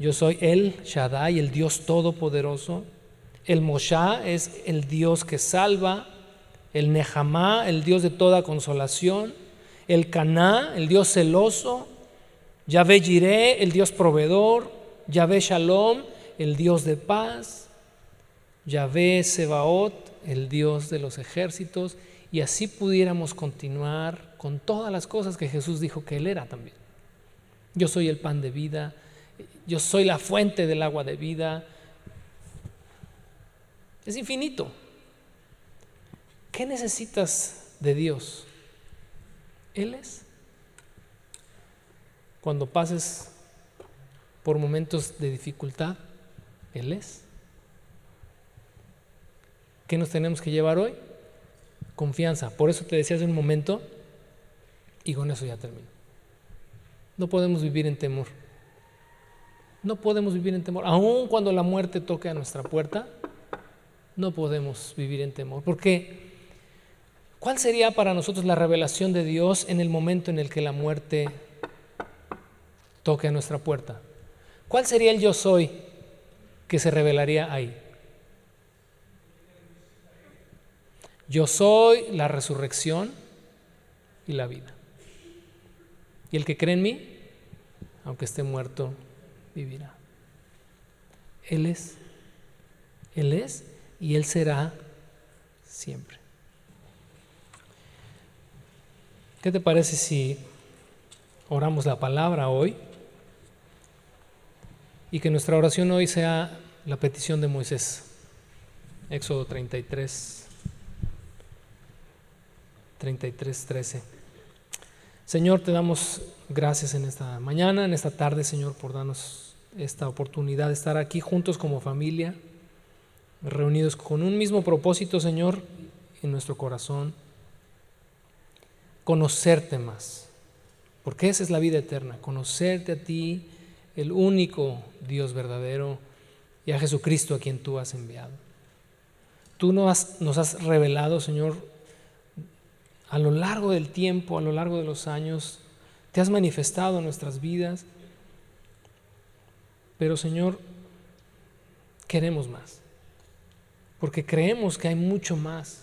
yo soy el Shaddai, el Dios todopoderoso. El Mosha es el Dios que salva. El Nehamá, el Dios de toda consolación. El Caná, el Dios celoso. Yahvé Jireh, el Dios proveedor. Yahvé Shalom, el Dios de paz. Yahvé Sebaot, el Dios de los ejércitos. Y así pudiéramos continuar con todas las cosas que Jesús dijo que Él era también. Yo soy el pan de vida, yo soy la fuente del agua de vida. Es infinito. ¿Qué necesitas de Dios? Él es. Cuando pases por momentos de dificultad, Él es. ¿Qué nos tenemos que llevar hoy? Confianza. Por eso te decía hace un momento, y con eso ya termino. No podemos vivir en temor. No podemos vivir en temor. Aun cuando la muerte toque a nuestra puerta, no podemos vivir en temor. Porque, ¿cuál sería para nosotros la revelación de Dios en el momento en el que la muerte toque a nuestra puerta? ¿Cuál sería el yo soy que se revelaría ahí? Yo soy la resurrección y la vida. Y el que cree en mí, aunque esté muerto, vivirá. Él es, Él es y Él será siempre. ¿Qué te parece si oramos la palabra hoy? Y que nuestra oración hoy sea la petición de Moisés. Éxodo 33, 33, 13. Señor, te damos gracias en esta mañana, en esta tarde, Señor, por darnos esta oportunidad de estar aquí juntos como familia, reunidos con un mismo propósito, Señor, en nuestro corazón, conocerte más, porque esa es la vida eterna, conocerte a ti, el único Dios verdadero, y a Jesucristo a quien tú has enviado. Tú nos has, revelado, Señor, a lo largo del tiempo, a lo largo de los años, te has manifestado en nuestras vidas. Pero Señor, queremos más, porque creemos que hay mucho más.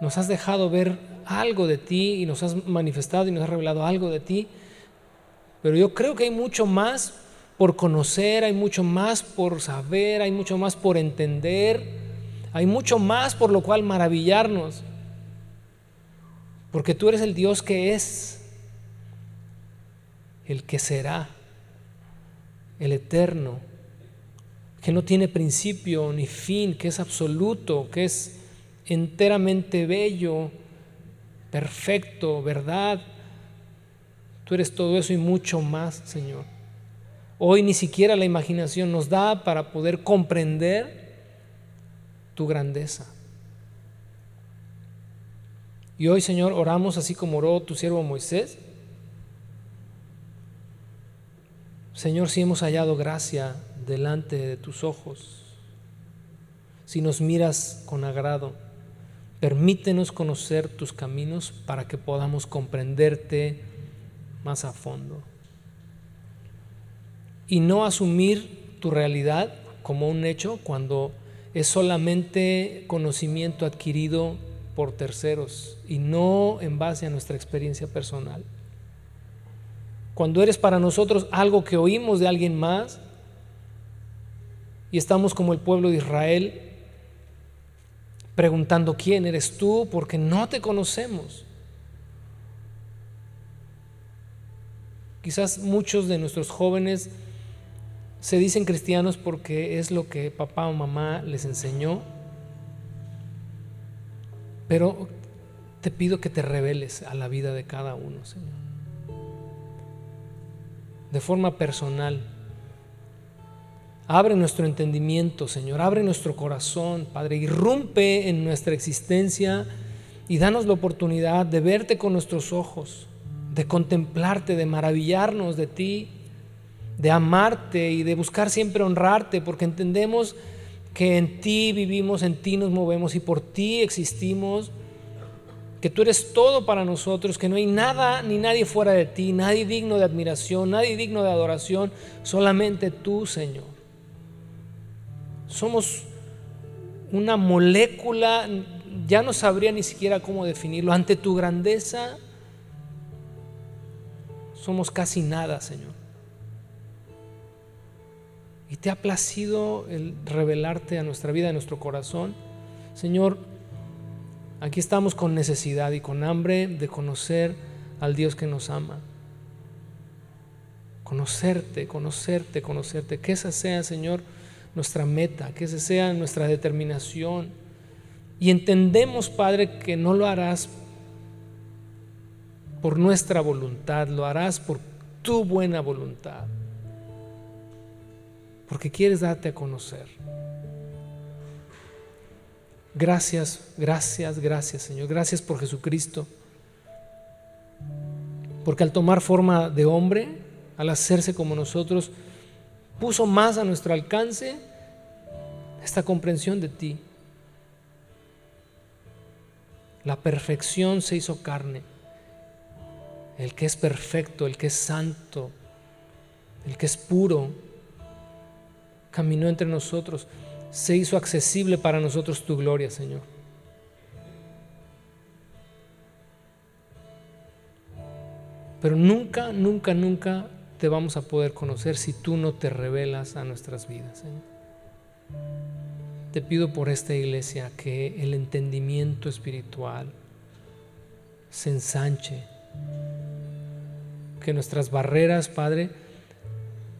Nos has dejado ver algo de ti y nos has manifestado y nos has revelado algo de ti, pero yo creo que hay mucho más por conocer, hay mucho más por saber, hay mucho más por entender, hay mucho más por lo cual maravillarnos, porque tú eres el Dios que es, el que será el eterno, que no tiene principio ni fin, que es absoluto, que es enteramente bello, perfecto, verdad. Tú eres todo eso y mucho más, Señor. Hoy ni siquiera la imaginación nos da para poder comprender tu grandeza. Y hoy, Señor, oramos así como oró tu siervo Moisés, Señor, si hemos hallado gracia delante de tus ojos, si nos miras con agrado, permítenos conocer tus caminos para que podamos comprenderte más a fondo. Y no asumir tu realidad como un hecho cuando es solamente conocimiento adquirido por terceros y no en base a nuestra experiencia personal. Cuando eres para nosotros algo que oímos de alguien más y estamos como el pueblo de Israel preguntando quién eres tú porque no te conocemos. Quizás muchos de nuestros jóvenes se dicen cristianos porque es lo que papá o mamá les enseñó, pero te pido que te reveles a la vida de cada uno, Señor. De forma personal. Abre nuestro entendimiento, Señor. Abre nuestro corazón, Padre. Irrumpe en nuestra existencia y danos la oportunidad de verte con nuestros ojos, de contemplarte, de maravillarnos de ti, de amarte y de buscar siempre honrarte, porque entendemos que en ti vivimos, en ti nos movemos y por ti existimos, que tú eres todo para nosotros, que no hay nada ni nadie fuera de ti, nadie digno de admiración, nadie digno de adoración, solamente tú, Señor. Somos una molécula, ya no sabría ni siquiera cómo definirlo, ante tu grandeza somos casi nada, Señor. Y te ha placido el revelarte a nuestra vida, a nuestro corazón. Señor, aquí estamos con necesidad y con hambre de conocer al Dios que nos ama. Conocerte, conocerte, conocerte. Que esa sea, Señor, nuestra meta, que esa sea nuestra determinación. Y entendemos, Padre, que no lo harás por nuestra voluntad, lo harás por tu buena voluntad porque quieres darte a conocer. Gracias, gracias, gracias Señor. Gracias por Jesucristo. Porque al tomar forma de hombre, al hacerse como nosotros, puso más a nuestro alcance esta comprensión de ti. La perfección se hizo carne. El que es perfecto, el que es santo, el que es puro, caminó entre nosotros, se hizo accesible para nosotros tu gloria, Señor. Pero nunca, nunca, nunca te vamos a poder conocer si tú no te revelas a nuestras vidas, Señor. Te pido por esta iglesia que el entendimiento espiritual se ensanche, que nuestras barreras, Padre,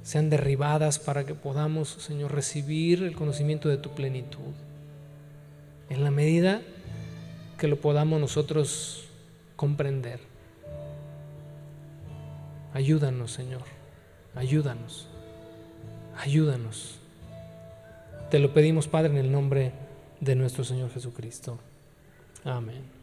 sean derribadas para que podamos, Señor, recibir el conocimiento de tu plenitud. En la medida que lo podamos nosotros comprender. Ayúdanos, Señor. Ayúdanos. Ayúdanos. Te lo pedimos, Padre, en el nombre de nuestro Señor Jesucristo. Amén.